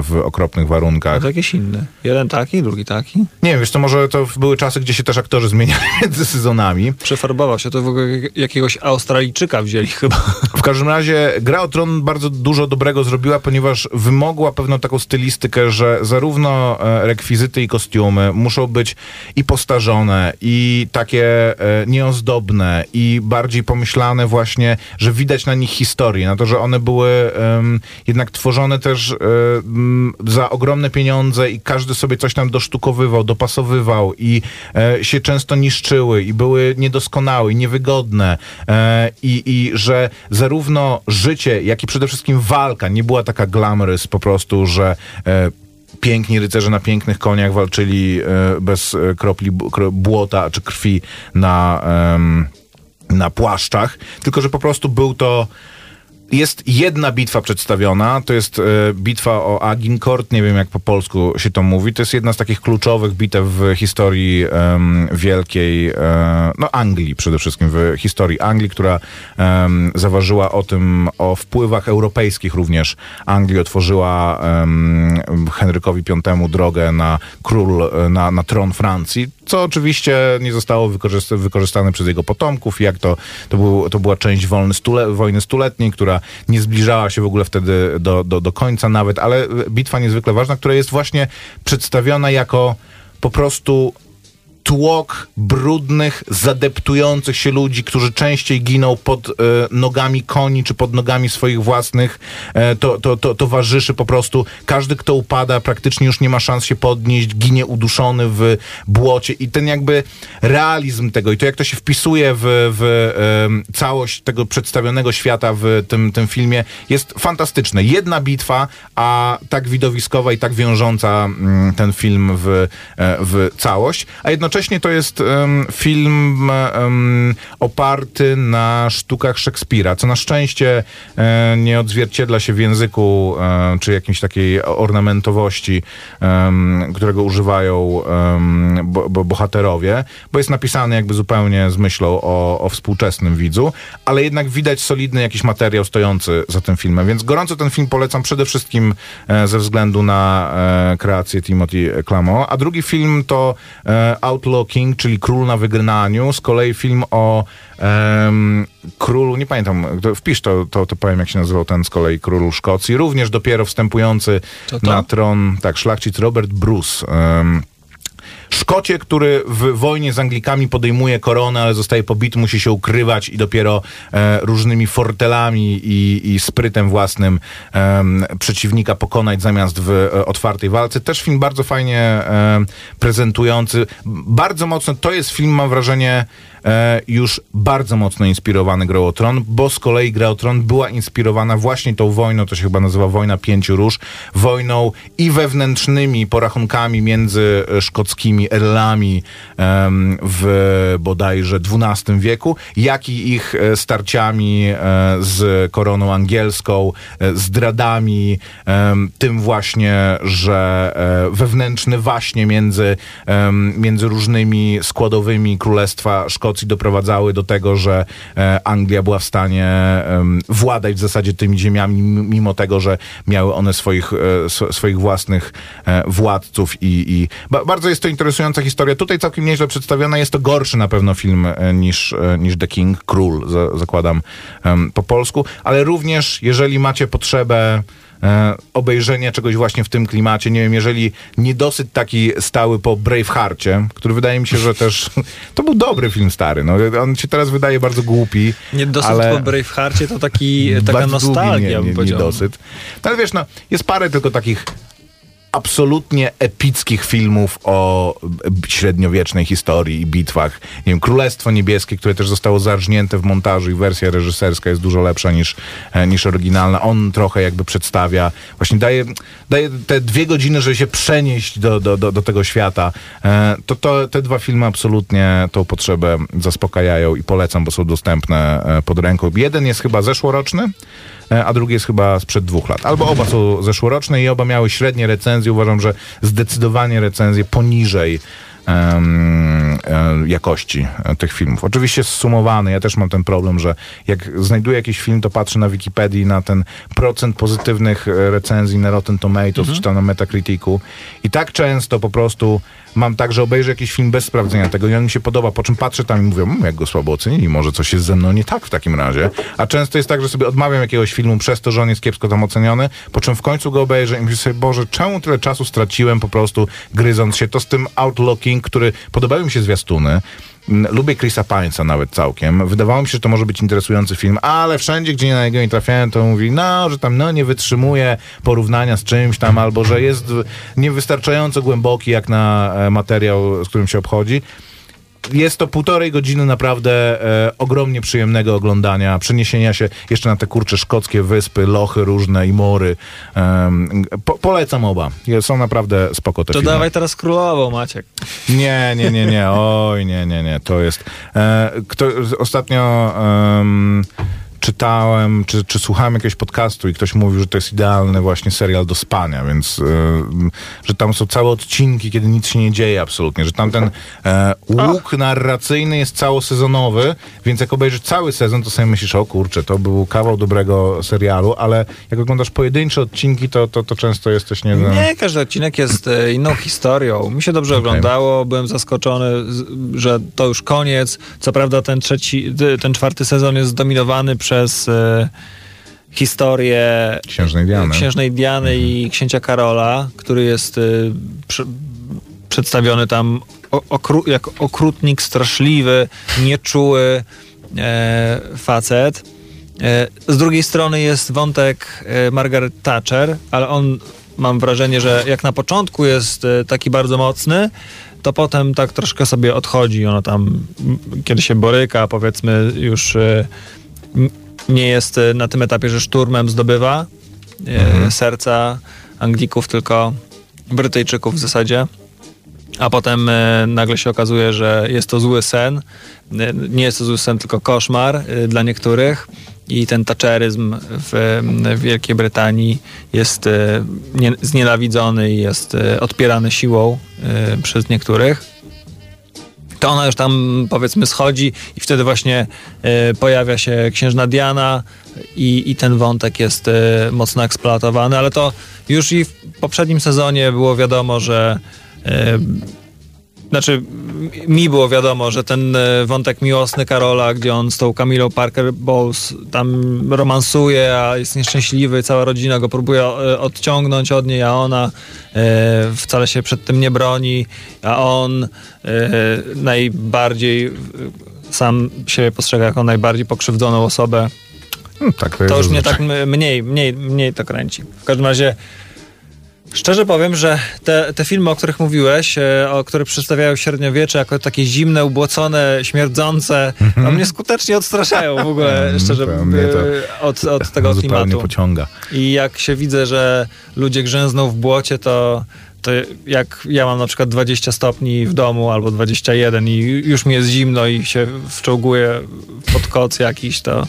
w okropnych warunkach. to jakieś inne. Jeden taki, drugi taki. Nie wiem, wiesz, to może to były czasy, gdzie się też aktorzy zmieniali między sezonami. Przefarbował się, to w ogóle jak- jakiegoś Australijczyka wzięli chyba. W każdym razie Gra o Tron bardzo dużo dobrego zrobiła, ponieważ wymogła pewną taką stylistykę, że zarówno e, rekwizyty i kostiumy muszą być i postarzone, i takie e, nieozdobne, i bardziej pomyślane właśnie, że widać na nich historię, na to, że one były em, jednak tworzone też e, m, za ogromne pieniądze i każdy sobie coś tam dosztukowywał, dopasowywał i e, się często niszczyły i były niedoskonałe i niewygodne e, i, i że zarówno życie, jak i przede wszystkim walka nie była taka glamorous po prostu, że e, piękni rycerze na pięknych koniach walczyli e, bez e, kropli błota czy krwi na, na płaszczach, tylko że po prostu był to jest jedna bitwa przedstawiona, to jest e, bitwa o Agincourt, nie wiem jak po polsku się to mówi, to jest jedna z takich kluczowych bitew w historii wielkiej, e, no Anglii przede wszystkim, w historii Anglii, która zaważyła o tym, o wpływach europejskich również. Anglii otworzyła Henrykowi V drogę na król, e, na, na tron Francji, co oczywiście nie zostało wykorzysta- wykorzystane przez jego potomków, jak to, to, był, to była część wolny stule, wojny stuletniej, która nie zbliżała się w ogóle wtedy do, do, do końca nawet, ale bitwa niezwykle ważna, która jest właśnie przedstawiona jako po prostu tłok brudnych, zadeptujących się ludzi, którzy częściej giną pod e, nogami koni czy pod nogami swoich własnych e, to, to, to, towarzyszy po prostu. Każdy, kto upada, praktycznie już nie ma szans się podnieść, ginie uduszony w błocie i ten jakby realizm tego i to, jak to się wpisuje w, w em, całość tego przedstawionego świata w tym, tym filmie jest fantastyczne. Jedna bitwa, a tak widowiskowa i tak wiążąca mm, ten film w, e, w całość, a jednocześnie to jest em, film em, oparty na sztukach Szekspira, co na szczęście e, nie odzwierciedla się w języku e, czy jakiejś takiej ornamentowości, którego używają bo, bo bohaterowie, bo jest napisany jakby zupełnie z myślą o, o współczesnym widzu, ale jednak widać solidny jakiś materiał stojący za tym filmem, więc gorąco ten film polecam przede wszystkim e, ze względu na kreację Timothy Clamo, a drugi film to Outlaw King, czyli Król na wygnaniu, z kolei film o em, królu, nie pamiętam, wpisz to, to, to powiem jak się nazywał ten z kolei królu Szkocji, również dopiero wstępujący na tron, tak, szlachcic Robert Bruce. em, Szkocie, który w wojnie z Anglikami podejmuje koronę, ale zostaje pobity, musi się ukrywać i dopiero e, różnymi fortelami i, i sprytem własnym em, przeciwnika pokonać zamiast w e, otwartej walce. Też film bardzo fajnie e, prezentujący. Bardzo mocno, to jest film, mam wrażenie, e, już bardzo mocno inspirowany Grą o Tron, bo z kolei Gra o Tron była inspirowana właśnie tą wojną, to się chyba nazywa Wojna Pięciu Róż, wojną i wewnętrznymi porachunkami między e, szkockimi earlami em, w bodajże XII wieku, jak i ich e, starciami z koroną angielską, zdradami, tym właśnie, że wewnętrzny właśnie między, między różnymi składowymi Królestwa Szkocji Szkocji doprowadzały do tego, że e, Anglia była w stanie władać w zasadzie tymi ziemiami, mimo tego, że miały one swoich, e, sw- swoich własnych e, władców i, i ba, bardzo jest to interesująca historia. Tutaj całkiem nieźle przedstawiona. Jest to gorszy na pewno film niż, niż The King, Król, za, zakładam po polsku, ale również jeżeli macie potrzebę e, obejrzenia czegoś właśnie w tym klimacie. Nie wiem, jeżeli niedosyt taki stały po Bravehearcie, który wydaje mi się, że też to był dobry film stary. No, on się teraz wydaje bardzo głupi. Nie dosyć ale... po Bravehearcie to taki, taka Bardzo długi nostalgia, nie, bym nie, niedosyt. No ale wiesz, no, jest parę tylko takich absolutnie epickich filmów o średniowiecznej historii i bitwach. Nie wiem, Królestwo Niebieskie, które też zostało zarżnięte w montażu i wersja reżyserska jest dużo lepsza niż, e, niż oryginalna. On trochę jakby przedstawia, właśnie daje, daje te dwie godziny, żeby się przenieść do, do, do, do tego świata. E, To, to te dwa filmy absolutnie tą potrzebę zaspokajają i polecam, bo są dostępne e, pod ręką. Jeden jest chyba zeszłoroczny, a drugi jest chyba sprzed dwóch lat. Albo oba są zeszłoroczne i oba miały średnie recenzje. Uważam, że zdecydowanie recenzje poniżej e, jakości e, tych filmów. Oczywiście zsumowany, ja też mam ten problem, że jak znajduję jakiś film, to patrzę na Wikipedii na ten procent pozytywnych e, recenzji na Rotten Tomatoes, czy tam na Metacriticu i tak często po prostu mam tak, że obejrzę jakiś film bez sprawdzenia tego i on mi się podoba, po czym patrzę tam i mówię, mmm, jak go słabo ocenili, może coś jest ze mną nie tak w takim razie. A często jest tak, że sobie odmawiam jakiegoś filmu przez to, że on jest kiepsko tam oceniony, po czym w końcu go obejrzę i myślę sobie, Boże, czemu tyle czasu straciłem po prostu gryząc się. To z tym Outlooking, który podobały mi się zwiastuny, Mm, Lubię Chrisa Pine'a nawet całkiem. Wydawało mi się, że to może być interesujący film, ale wszędzie, gdzie na niego nie trafiałem, to mówi, no, że tam no, nie wytrzymuje porównania z czymś tam, albo że jest niewystarczająco głęboki jak na e, materiał, z którym się obchodzi. Jest to półtorej godziny naprawdę e, ogromnie przyjemnego oglądania, przeniesienia się jeszcze na te kurcze szkockie wyspy, lochy różne i mory. Em, po, polecam oba. Są naprawdę spoko te To filmy. dawaj teraz królową, Maciek. Nie, nie, nie, nie. Oj, nie, nie, nie. To jest. E, kto, ostatnio czytałem, czy, czy słuchałem jakiegoś podcastu i ktoś mówił, że to jest idealny właśnie serial do spania, więc em, że tam są całe odcinki, kiedy nic się nie dzieje absolutnie, że tam ten e, łuk narracyjny jest całosezonowy, więc jak obejrzysz cały sezon, to sobie myślisz, o kurczę, to był kawał dobrego serialu, ale jak oglądasz pojedyncze odcinki, to, to, to często jesteś nie Nie, każdy odcinek jest e, inną historią. Mi się dobrze oglądało, byłem zaskoczony, że to już koniec. Co prawda ten trzeci, ten czwarty sezon jest zdominowany przez e, historię Księżnej Diany. Księżnej Diany i księcia Karola, który jest e, przy, przedstawiony tam okru, jako okrutnik, straszliwy, nieczuły e, facet. E, z drugiej strony jest wątek e, Margaret Thatcher, ale on mam wrażenie, że jak na początku jest e, taki bardzo mocny, to potem tak troszkę sobie odchodzi. Ona tam, kiedy się boryka, powiedzmy, już e, nie jest e, na tym etapie, że szturmem zdobywa e, serca Anglików, tylko Brytyjczyków w zasadzie. A potem e, nagle się okazuje, że jest to zły sen. Nie jest to zły sen, tylko koszmar dla niektórych. I ten taczeryzm w, Wielkiej Brytanii jest nie, znienawidzony i jest odpierany siłą przez niektórych to ona już tam powiedzmy schodzi i wtedy właśnie e, pojawia się księżna Diana i, i ten wątek jest e, mocno eksploatowany, ale to już i w poprzednim sezonie było wiadomo, że e, znaczy mi było wiadomo, że ten e, wątek miłosny Karola, gdzie on z tą Camilą Parker Bowles tam romansuje, a jest nieszczęśliwy, cała rodzina go próbuje e, odciągnąć od niej, a ona e, wcale się przed tym nie broni, a on najbardziej sam siebie postrzega jako najbardziej pokrzywdzoną osobę. Hmm, tak, To już jest mnie tak mniej, mniej, mniej to kręci. W każdym razie Szczerze powiem, że te, te filmy, o których mówiłeś, e, o które przedstawiają średniowiecze jako takie zimne, ubłocone, śmierdzące, no mnie skutecznie odstraszają w ogóle, Mhm, szczerze, e, od, od tego klimatu. pociąga. I jak się widzę, że ludzie grzęzną w błocie, to, to jak ja mam na przykład 20 stopni w domu albo 21 i już mi jest zimno i się wczołguję pod koc jakiś, to,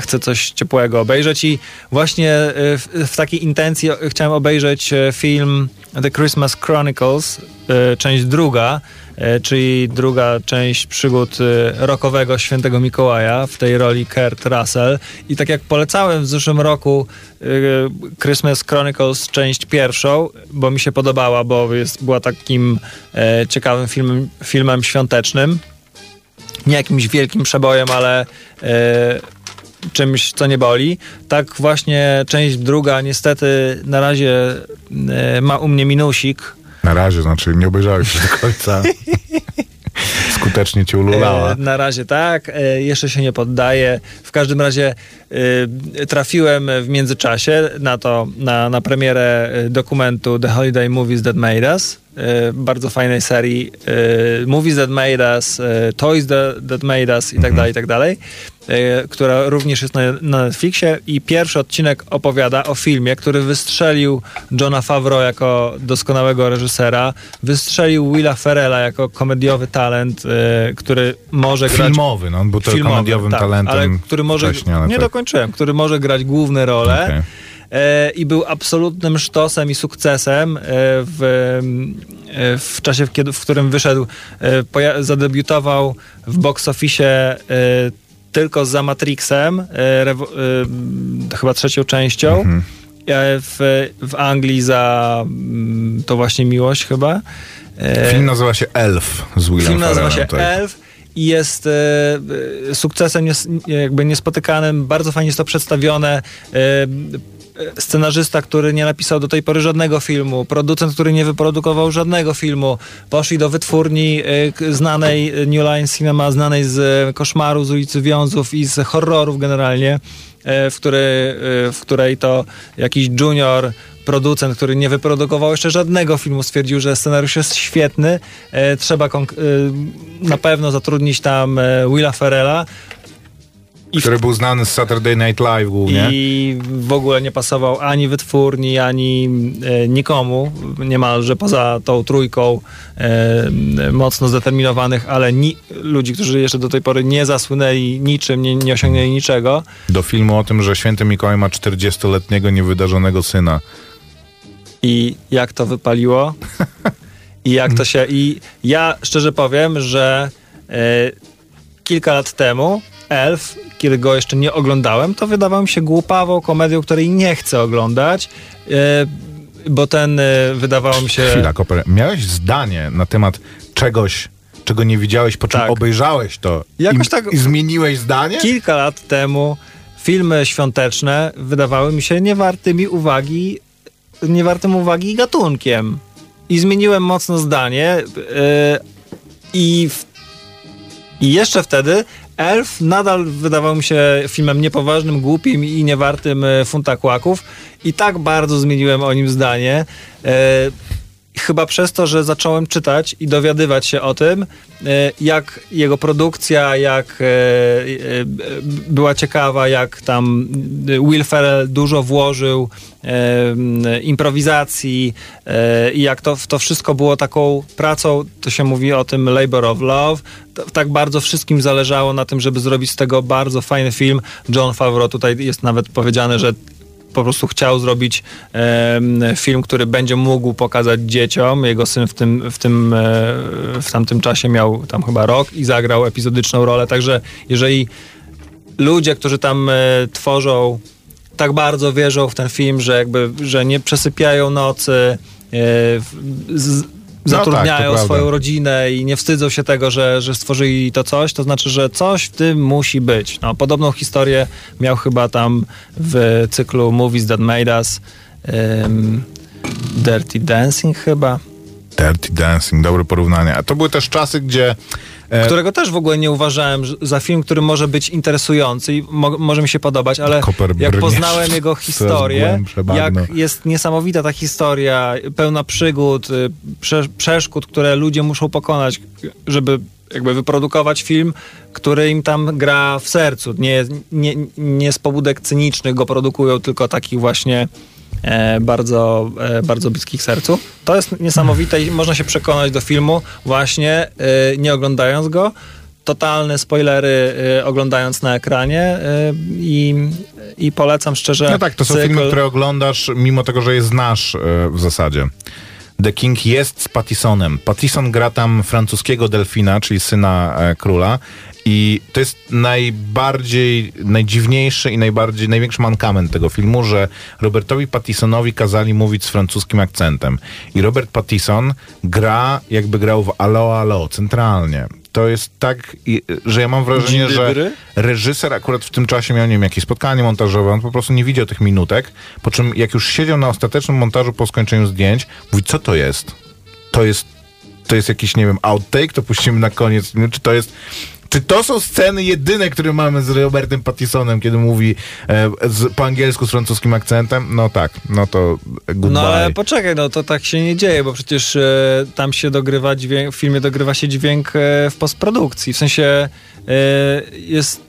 chcę coś ciepłego obejrzeć i właśnie e, w, takiej intencji chciałem obejrzeć e, film The Christmas Chronicles, e, część druga, e, czyli druga część przygód e, rokowego Świętego Mikołaja w tej roli Kurt Russell. I tak jak polecałem w zeszłym roku e, Christmas Chronicles część pierwszą, bo mi się podobała, bo jest, była takim e, ciekawym filmem, filmem świątecznym. Nie jakimś wielkim przebojem, ale e, czymś, co nie boli. Tak właśnie część druga niestety na razie e, ma u mnie minusik. Na razie, znaczy nie obejrzałeś się do końca. Skutecznie cię ululała. E, na razie tak, e, jeszcze się nie poddaję. W każdym razie trafiłem w międzyczasie na to, na, na premierę dokumentu The Holiday Movies That Made Us. E, Bardzo fajnej serii e, Movies That Made Us, e, Toys That, that Made Us i tak dalej, i tak dalej, która również jest na, na Netflixie i pierwszy odcinek opowiada o filmie, który wystrzelił Johna Favreau jako doskonałego reżysera, wystrzelił Willa Ferrella jako komediowy talent, który może grać Filmowy, no on był filmowy, komediowym tak, talentem ale który może, wcześniej, ale nie tak. dokończyłem, który może grać główne role Okej. E, i był absolutnym sztosem i sukcesem e, w, e, w czasie, w, którym wyszedł, zadebiutował w box office tylko za Matrixem, chyba trzecią częścią. Mhm. W, w Anglii za mm, to właśnie miłość chyba. Film nazywa się Elf z Willem Film nazywa się tak. Elf i jest sukcesem nies, jakby niespotykanym. Bardzo fajnie jest to przedstawione. Scenarzysta, który nie napisał do tej pory żadnego filmu, producent, który nie wyprodukował żadnego filmu, poszli do wytwórni e, znanej e, New Line Cinema, znanej z e, Koszmaru, z ulicy Wiązów i z horrorów generalnie, e, w, który, e, w której to jakiś junior producent, który nie wyprodukował jeszcze żadnego filmu, stwierdził, że scenariusz jest świetny. E, trzeba e, na pewno zatrudnić tam e, Willa Ferrella. I, Który był znany z Saturday Night Live głównie. I w ogóle nie pasował ani wytwórni, ani e, nikomu, niemalże poza tą trójką e, mocno zdeterminowanych, ale ni- ludzi, którzy jeszcze do tej pory nie zasłynęli niczym, nie, nie osiągnęli niczego. Do filmu o tym, że święty Mikołaj ma 40-letniego niewydarzonego syna. i jak to wypaliło i jak to się... I ja szczerze powiem, że e, kilka lat temu Elf, kiedy go jeszcze nie oglądałem, to wydawał mi się głupawą komedią, której nie chcę oglądać, e, bo ten e, wydawało mi się... Chwila, Koper. Miałeś zdanie na temat czegoś, czego nie widziałeś, po czym Tak. obejrzałeś to Jakoś i, tak- i zmieniłeś zdanie? Kilka lat temu filmy świąteczne wydawały mi się niewartymi uwagi, niewartym uwagi gatunkiem. I zmieniłem mocno zdanie yy, i, w, i jeszcze wtedy Elf nadal wydawał mi się filmem niepoważnym, głupim i niewartym e, funta kłaków i tak bardzo zmieniłem o nim zdanie. Chyba przez to, że zacząłem czytać i dowiadywać się o tym, e, jak jego produkcja, jak e, e, była ciekawa, jak tam Will Ferrell dużo włożył improwizacji i jak to, to wszystko było taką pracą, to się mówi o tym labor of love, tak bardzo wszystkim zależało na tym, żeby zrobić z tego bardzo fajny film. John Favreau tutaj jest nawet powiedziane, że po prostu chciał zrobić film, który będzie mógł pokazać dzieciom. Jego syn w tym, w tym e, w tamtym czasie miał tam chyba rok i zagrał epizodyczną rolę. Także jeżeli ludzie, którzy tam e, tworzą, tak bardzo wierzą w ten film, że jakby, że nie przesypiają nocy, e, z, zatrudniają tak, to swoją rodzinę i nie wstydzą się tego, że, że stworzyli to coś, to znaczy, że coś w tym musi być. No, podobną historię miał chyba tam w cyklu Movies That Made Us em, Dirty Dancing chyba, Dirty Dancing, dobre porównanie. A to były też czasy, gdzie... E, którego też w ogóle nie uważałem za film, który może być interesujący i mo- może mi się podobać, ale jak poznałem jego historię, jak jest niesamowita ta historia, pełna przygód, y, prze- przeszkód, które ludzie muszą pokonać, żeby jakby wyprodukować film, który im tam gra w sercu. Nie, nie, nie z pobudek cynicznych go produkują, tylko takich właśnie bardzo, e, bardzo bliskich sercu. To jest niesamowite i można się przekonać do filmu właśnie e, nie oglądając go. totalne spoilery oglądając na ekranie i, i polecam szczerze. No tak, to są cykl. filmy, które oglądasz mimo tego, że je znasz e, w zasadzie. The King jest z Pattisonem. Pattison gra tam francuskiego delfina, czyli syna e, króla. I to jest najbardziej, najdziwniejszy i najbardziej, największy mankament tego filmu, że Robertowi Pattisonowi kazali mówić z francuskim akcentem. I Robert Pattison gra, jakby grał w Alo Alo, centralnie. To jest tak, że ja mam wrażenie, że reżyser akurat w tym czasie miał, nie wiem, jakieś spotkanie montażowe, on po prostu nie widział tych minutek, po czym jak już siedział na ostatecznym montażu po skończeniu zdjęć, mówi, co to jest? To jest, to jest jakiś, nie wiem, outtake, to puścimy na koniec, czy to jest... Czy to są sceny jedyne, które mamy z Robertem Pattisonem, kiedy mówi e, z, po angielsku z francuskim akcentem? No tak, no to goodbye. No ale poczekaj, no to tak się nie dzieje, bo przecież e, tam się dogrywa dźwięk, w filmie dogrywa się dźwięk e, w postprodukcji. W sensie e, jest.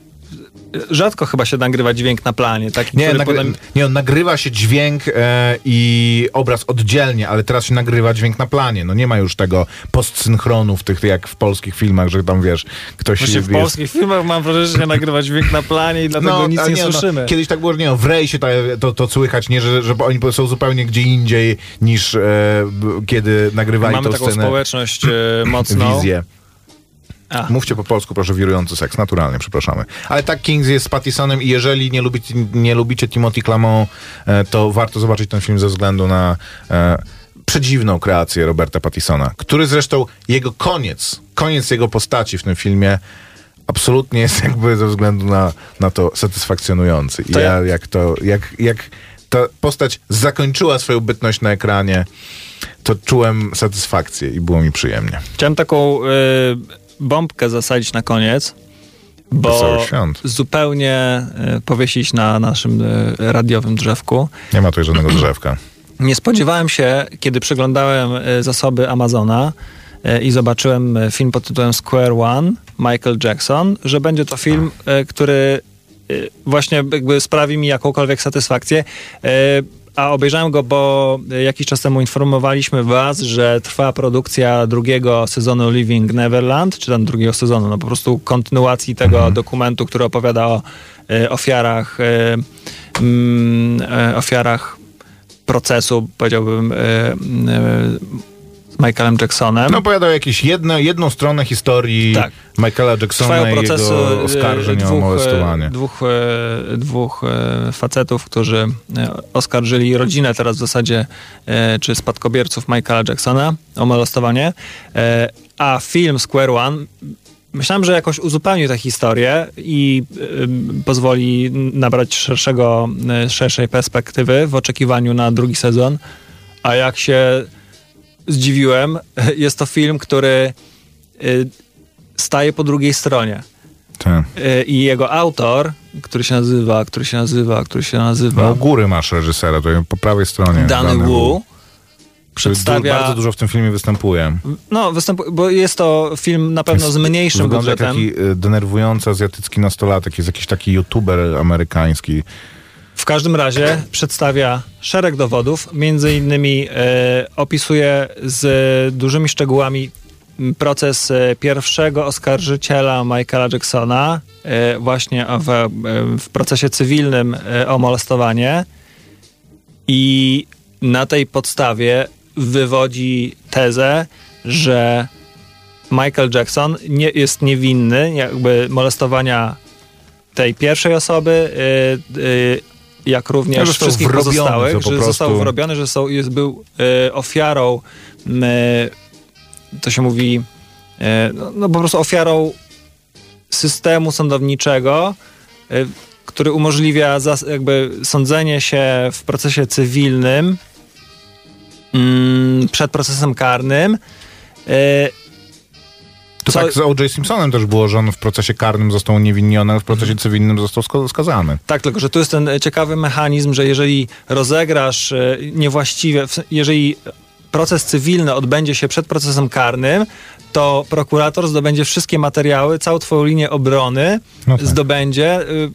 Rzadko chyba się nagrywa dźwięk na planie, taki, Nie, nagry- potem... nie, on nagrywa się dźwięk e, i obraz oddzielnie, ale teraz się nagrywa dźwięk na planie. No nie ma już tego postsynchronu w tych, jak w polskich filmach, że tam wiesz, ktoś Właśnie w jest- polskich filmach mam wrażenie, że się nagrywa dźwięk na planie i dlatego nic ale nie, no, słyszymy. kiedyś tak było, że nie no, w rejsie to, to, to słychać, nie, że, że oni są zupełnie gdzie indziej niż e, kiedy nagrywali Mamy tą taką scenę. społeczność e, mocną. Wizję. A. Mówcie po polsku, proszę, wirujący seks. Naturalnie, przepraszamy. Ale tak Kings jest z Pattisonem i jeżeli nie lubicie, nie lubicie Timothy Clamont, e, to warto zobaczyć ten film ze względu na e, przedziwną kreację Roberta Pattisona, który zresztą jego koniec, koniec jego postaci w tym filmie absolutnie jest jakby ze względu na, na to satysfakcjonujący. I To ja, ja- jak to, jak, jak ta postać zakończyła swoją bytność na ekranie, to czułem satysfakcję i było mi przyjemnie. Chciałem taką y, bombkę zasadzić na koniec, bo zupełnie y, powiesić na naszym y, radiowym drzewku. Nie ma tutaj żadnego drzewka. Nie spodziewałem się, kiedy przeglądałem y, zasoby Amazona i zobaczyłem film pod tytułem Square One, Michael Jackson, że będzie to film, który właśnie jakby sprawi mi jakąkolwiek satysfakcję. A obejrzałem go, bo y, jakiś czas temu informowaliśmy was, że trwa produkcja drugiego sezonu Living Neverland, czy tam drugiego sezonu, no po prostu kontynuacji tego dokumentu, który opowiada o y, ofiarach, y, mm, y, ofiarach procesu, powiedziałbym, Michaelem Jacksonem. No opowiadał jakieś jedno, jedną stronę historii Tak. Michaela Jacksona Trwają i procesy jego oskarżeń o dwóch, molestowanie. e, dwóch, e, dwóch e, facetów, którzy oskarżyli rodzinę teraz w zasadzie, czy spadkobierców Michaela Jacksona o molestowanie. A film Square One Myślałem, że jakoś uzupełni tę historię i y, pozwoli nabrać szerszego, szerszej perspektywy w oczekiwaniu na drugi sezon. A jak się zdziwiłem, jest to film, który y, staje po drugiej stronie. Tak. Y, I jego autor, który się nazywa, który się nazywa, który się nazywa No u góry masz reżysera, to po prawej stronie. Dany Wu, du- przedstawia... bardzo dużo w tym filmie występuje. No, występu, bo jest to film na pewno z mniejszym Wygląda budżetem. taki y, denerwujący azjatycki nastolatek, jest jakiś taki youtuber amerykański. W każdym razie przedstawia szereg dowodów, między innymi e, opisuje z dużymi szczegółami m, proces e, pierwszego oskarżyciela Michaela Jacksona e, właśnie w, w procesie cywilnym o molestowanie. I na tej podstawie wywodzi tezę, że Michael Jackson nie, jest niewinny jakby molestowania tej pierwszej osoby, y, y, jak również Został wszystkich pozostałych, że prostu- został wrobiony, że są, jest, był y, ofiarą, y, to się mówi, y, no, no po prostu ofiarą systemu sądowniczego, który umożliwia zas, jakby sądzenie się w procesie cywilnym mm, przed procesem karnym. To Co- tak z O.J. Simpsonem też było, że on w procesie karnym został uniewinniony, w procesie cywilnym został skazany. Tak, tylko że tu jest ten e, ciekawy mechanizm, że jeżeli rozegrasz e, niewłaściwie, jeżeli proces cywilny odbędzie się przed procesem karnym, to prokurator zdobędzie wszystkie materiały, całą twoją linię obrony No tak. zdobędzie y,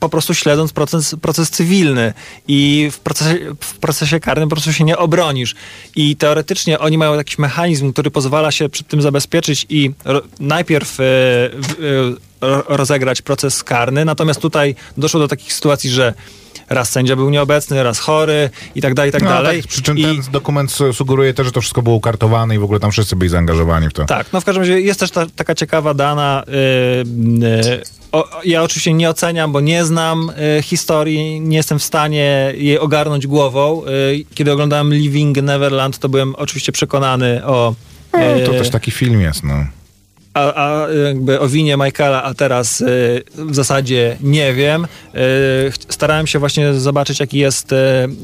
po prostu śledząc proces, proces cywilny i w procesie, w procesie karnym po prostu się nie obronisz. I teoretycznie oni mają jakiś mechanizm, który pozwala się przed tym zabezpieczyć i ro, najpierw e, ro- rozegrać proces karny, natomiast tutaj doszło do takich sytuacji, że raz sędzia był nieobecny, raz chory i tak dalej, i tak No, dalej. tak, przy czym I- ten dokument su- sugeruje też, że to wszystko było ukartowane i w ogóle tam wszyscy byli zaangażowani w to. Tak, no w każdym razie jest też ta, taka ciekawa dana. Yy, yy, o, ja oczywiście nie oceniam, bo nie znam yy, historii, nie jestem w stanie jej ogarnąć głową. Yy, kiedy oglądałem Living Neverland, to byłem oczywiście przekonany o. No, to yy, też taki film jest, no. A, a jakby o winie Michaela, a teraz y, w zasadzie nie wiem. Y, starałem się właśnie zobaczyć, jaki jest, y,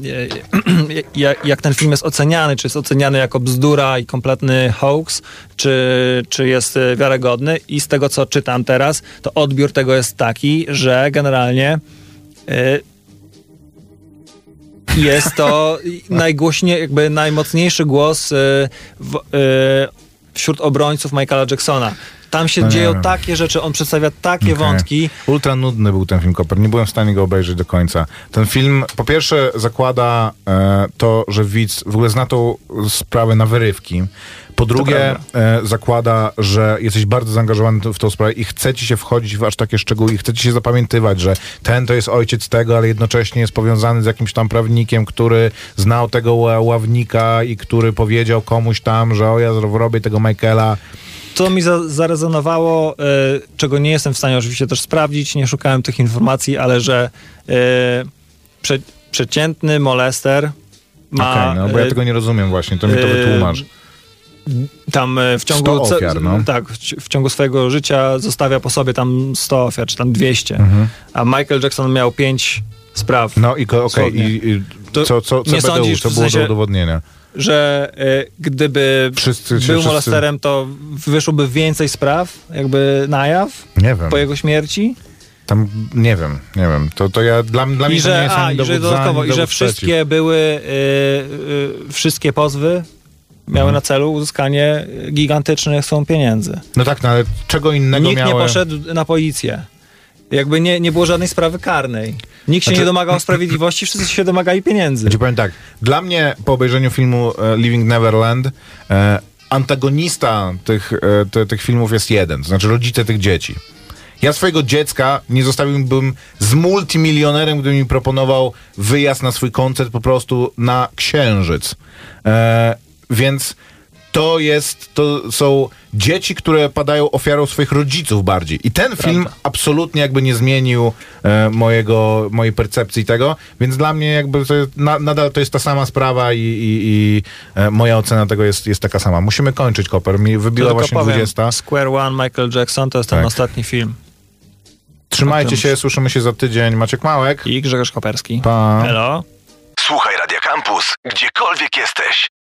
y, jak, jak ten film jest oceniany. Czy jest oceniany jako bzdura i kompletny hoax, czy, czy jest y, wiarygodny. I z tego, co czytam teraz, to odbiór tego jest taki, że generalnie y, jest to najgłośniej, jakby najmocniejszy głos w, wśród obrońców Michaela Jacksona. Tam się No dzieją takie rzeczy, on przedstawia takie Okej. wątki. Ultra nudny był ten film Koper. Nie byłem w stanie go obejrzeć do końca. Ten film po pierwsze zakłada e, to, że widz w ogóle zna tą sprawę na wyrywki. Po drugie e, zakłada, że jesteś bardzo zaangażowany w tą sprawę i chce ci się wchodzić w aż takie szczegóły i chce ci się zapamiętywać, że ten to jest ojciec tego, ale jednocześnie jest powiązany z jakimś tam prawnikiem, który znał tego ła- ławnika i który powiedział komuś tam, że o ja robię tego Michaela. To mi za, zarezonowało, y, czego nie jestem w stanie oczywiście też sprawdzić, nie szukałem tych informacji, ale że y, prze, przeciętny molester ma Okej, no bo ja y, tego nie rozumiem właśnie, to mi to wytłumacz. tam e, w ciągu 100 ce- ofiar, no. tak, w, ci- w ciągu swojego życia zostawia po sobie tam 100 ofiar, czy tam 200. Mhm. A Michael Jackson miał 5 spraw. No i okej, Dosłownie. i, i co, co, co nie BDU, sądzisz, co w było sensie- do udowodnienia? Że e, gdyby Wszyscy był wszyscy- molesterem, to wyszłoby więcej spraw jakby na jaw Nie wiem, po jego śmierci. tam nie wiem, nie wiem. To, to ja, dla, dla mnie I to nie że, jest a, ani i że za, dodatkowo, i że dowód przeciw. wszystkie były, e, e, wszystkie pozwy miały Mhm. na celu uzyskanie gigantycznych sum pieniędzy. No tak, no ale czego innego Nikt miały... nie poszedł na policję. Jakby nie, nie było żadnej sprawy karnej. Nikt się Znaczy- nie domagał sprawiedliwości, wszyscy się domagali pieniędzy. Ci powiem tak, dla mnie po obejrzeniu filmu e, Living Neverland e, antagonista tych, e, te, tych filmów jest jeden, to znaczy rodzice tych dzieci. Ja swojego dziecka nie zostawiłbym z multimilionerem, gdyby mi proponował wyjazd na swój koncert po prostu na księżyc. E, więc to jest, to są dzieci, które padają ofiarą swoich rodziców bardziej. I ten film absolutnie jakby nie zmienił e, mojego, mojej percepcji tego, więc dla mnie jakby to jest, na, nadal to jest ta sama sprawa i, i, i e, moja ocena tego jest, jest taka sama. Musimy kończyć, Koper. Mi wybiła Tylko właśnie powiem, 20. Square One, Michael Jackson to jest ten Tak. ostatni film. Trzymajcie się, słyszymy się za tydzień. Maciek Małek. I Grzegorz Koperski. Pa. Hello. Słuchaj Radio Campus, gdziekolwiek jesteś.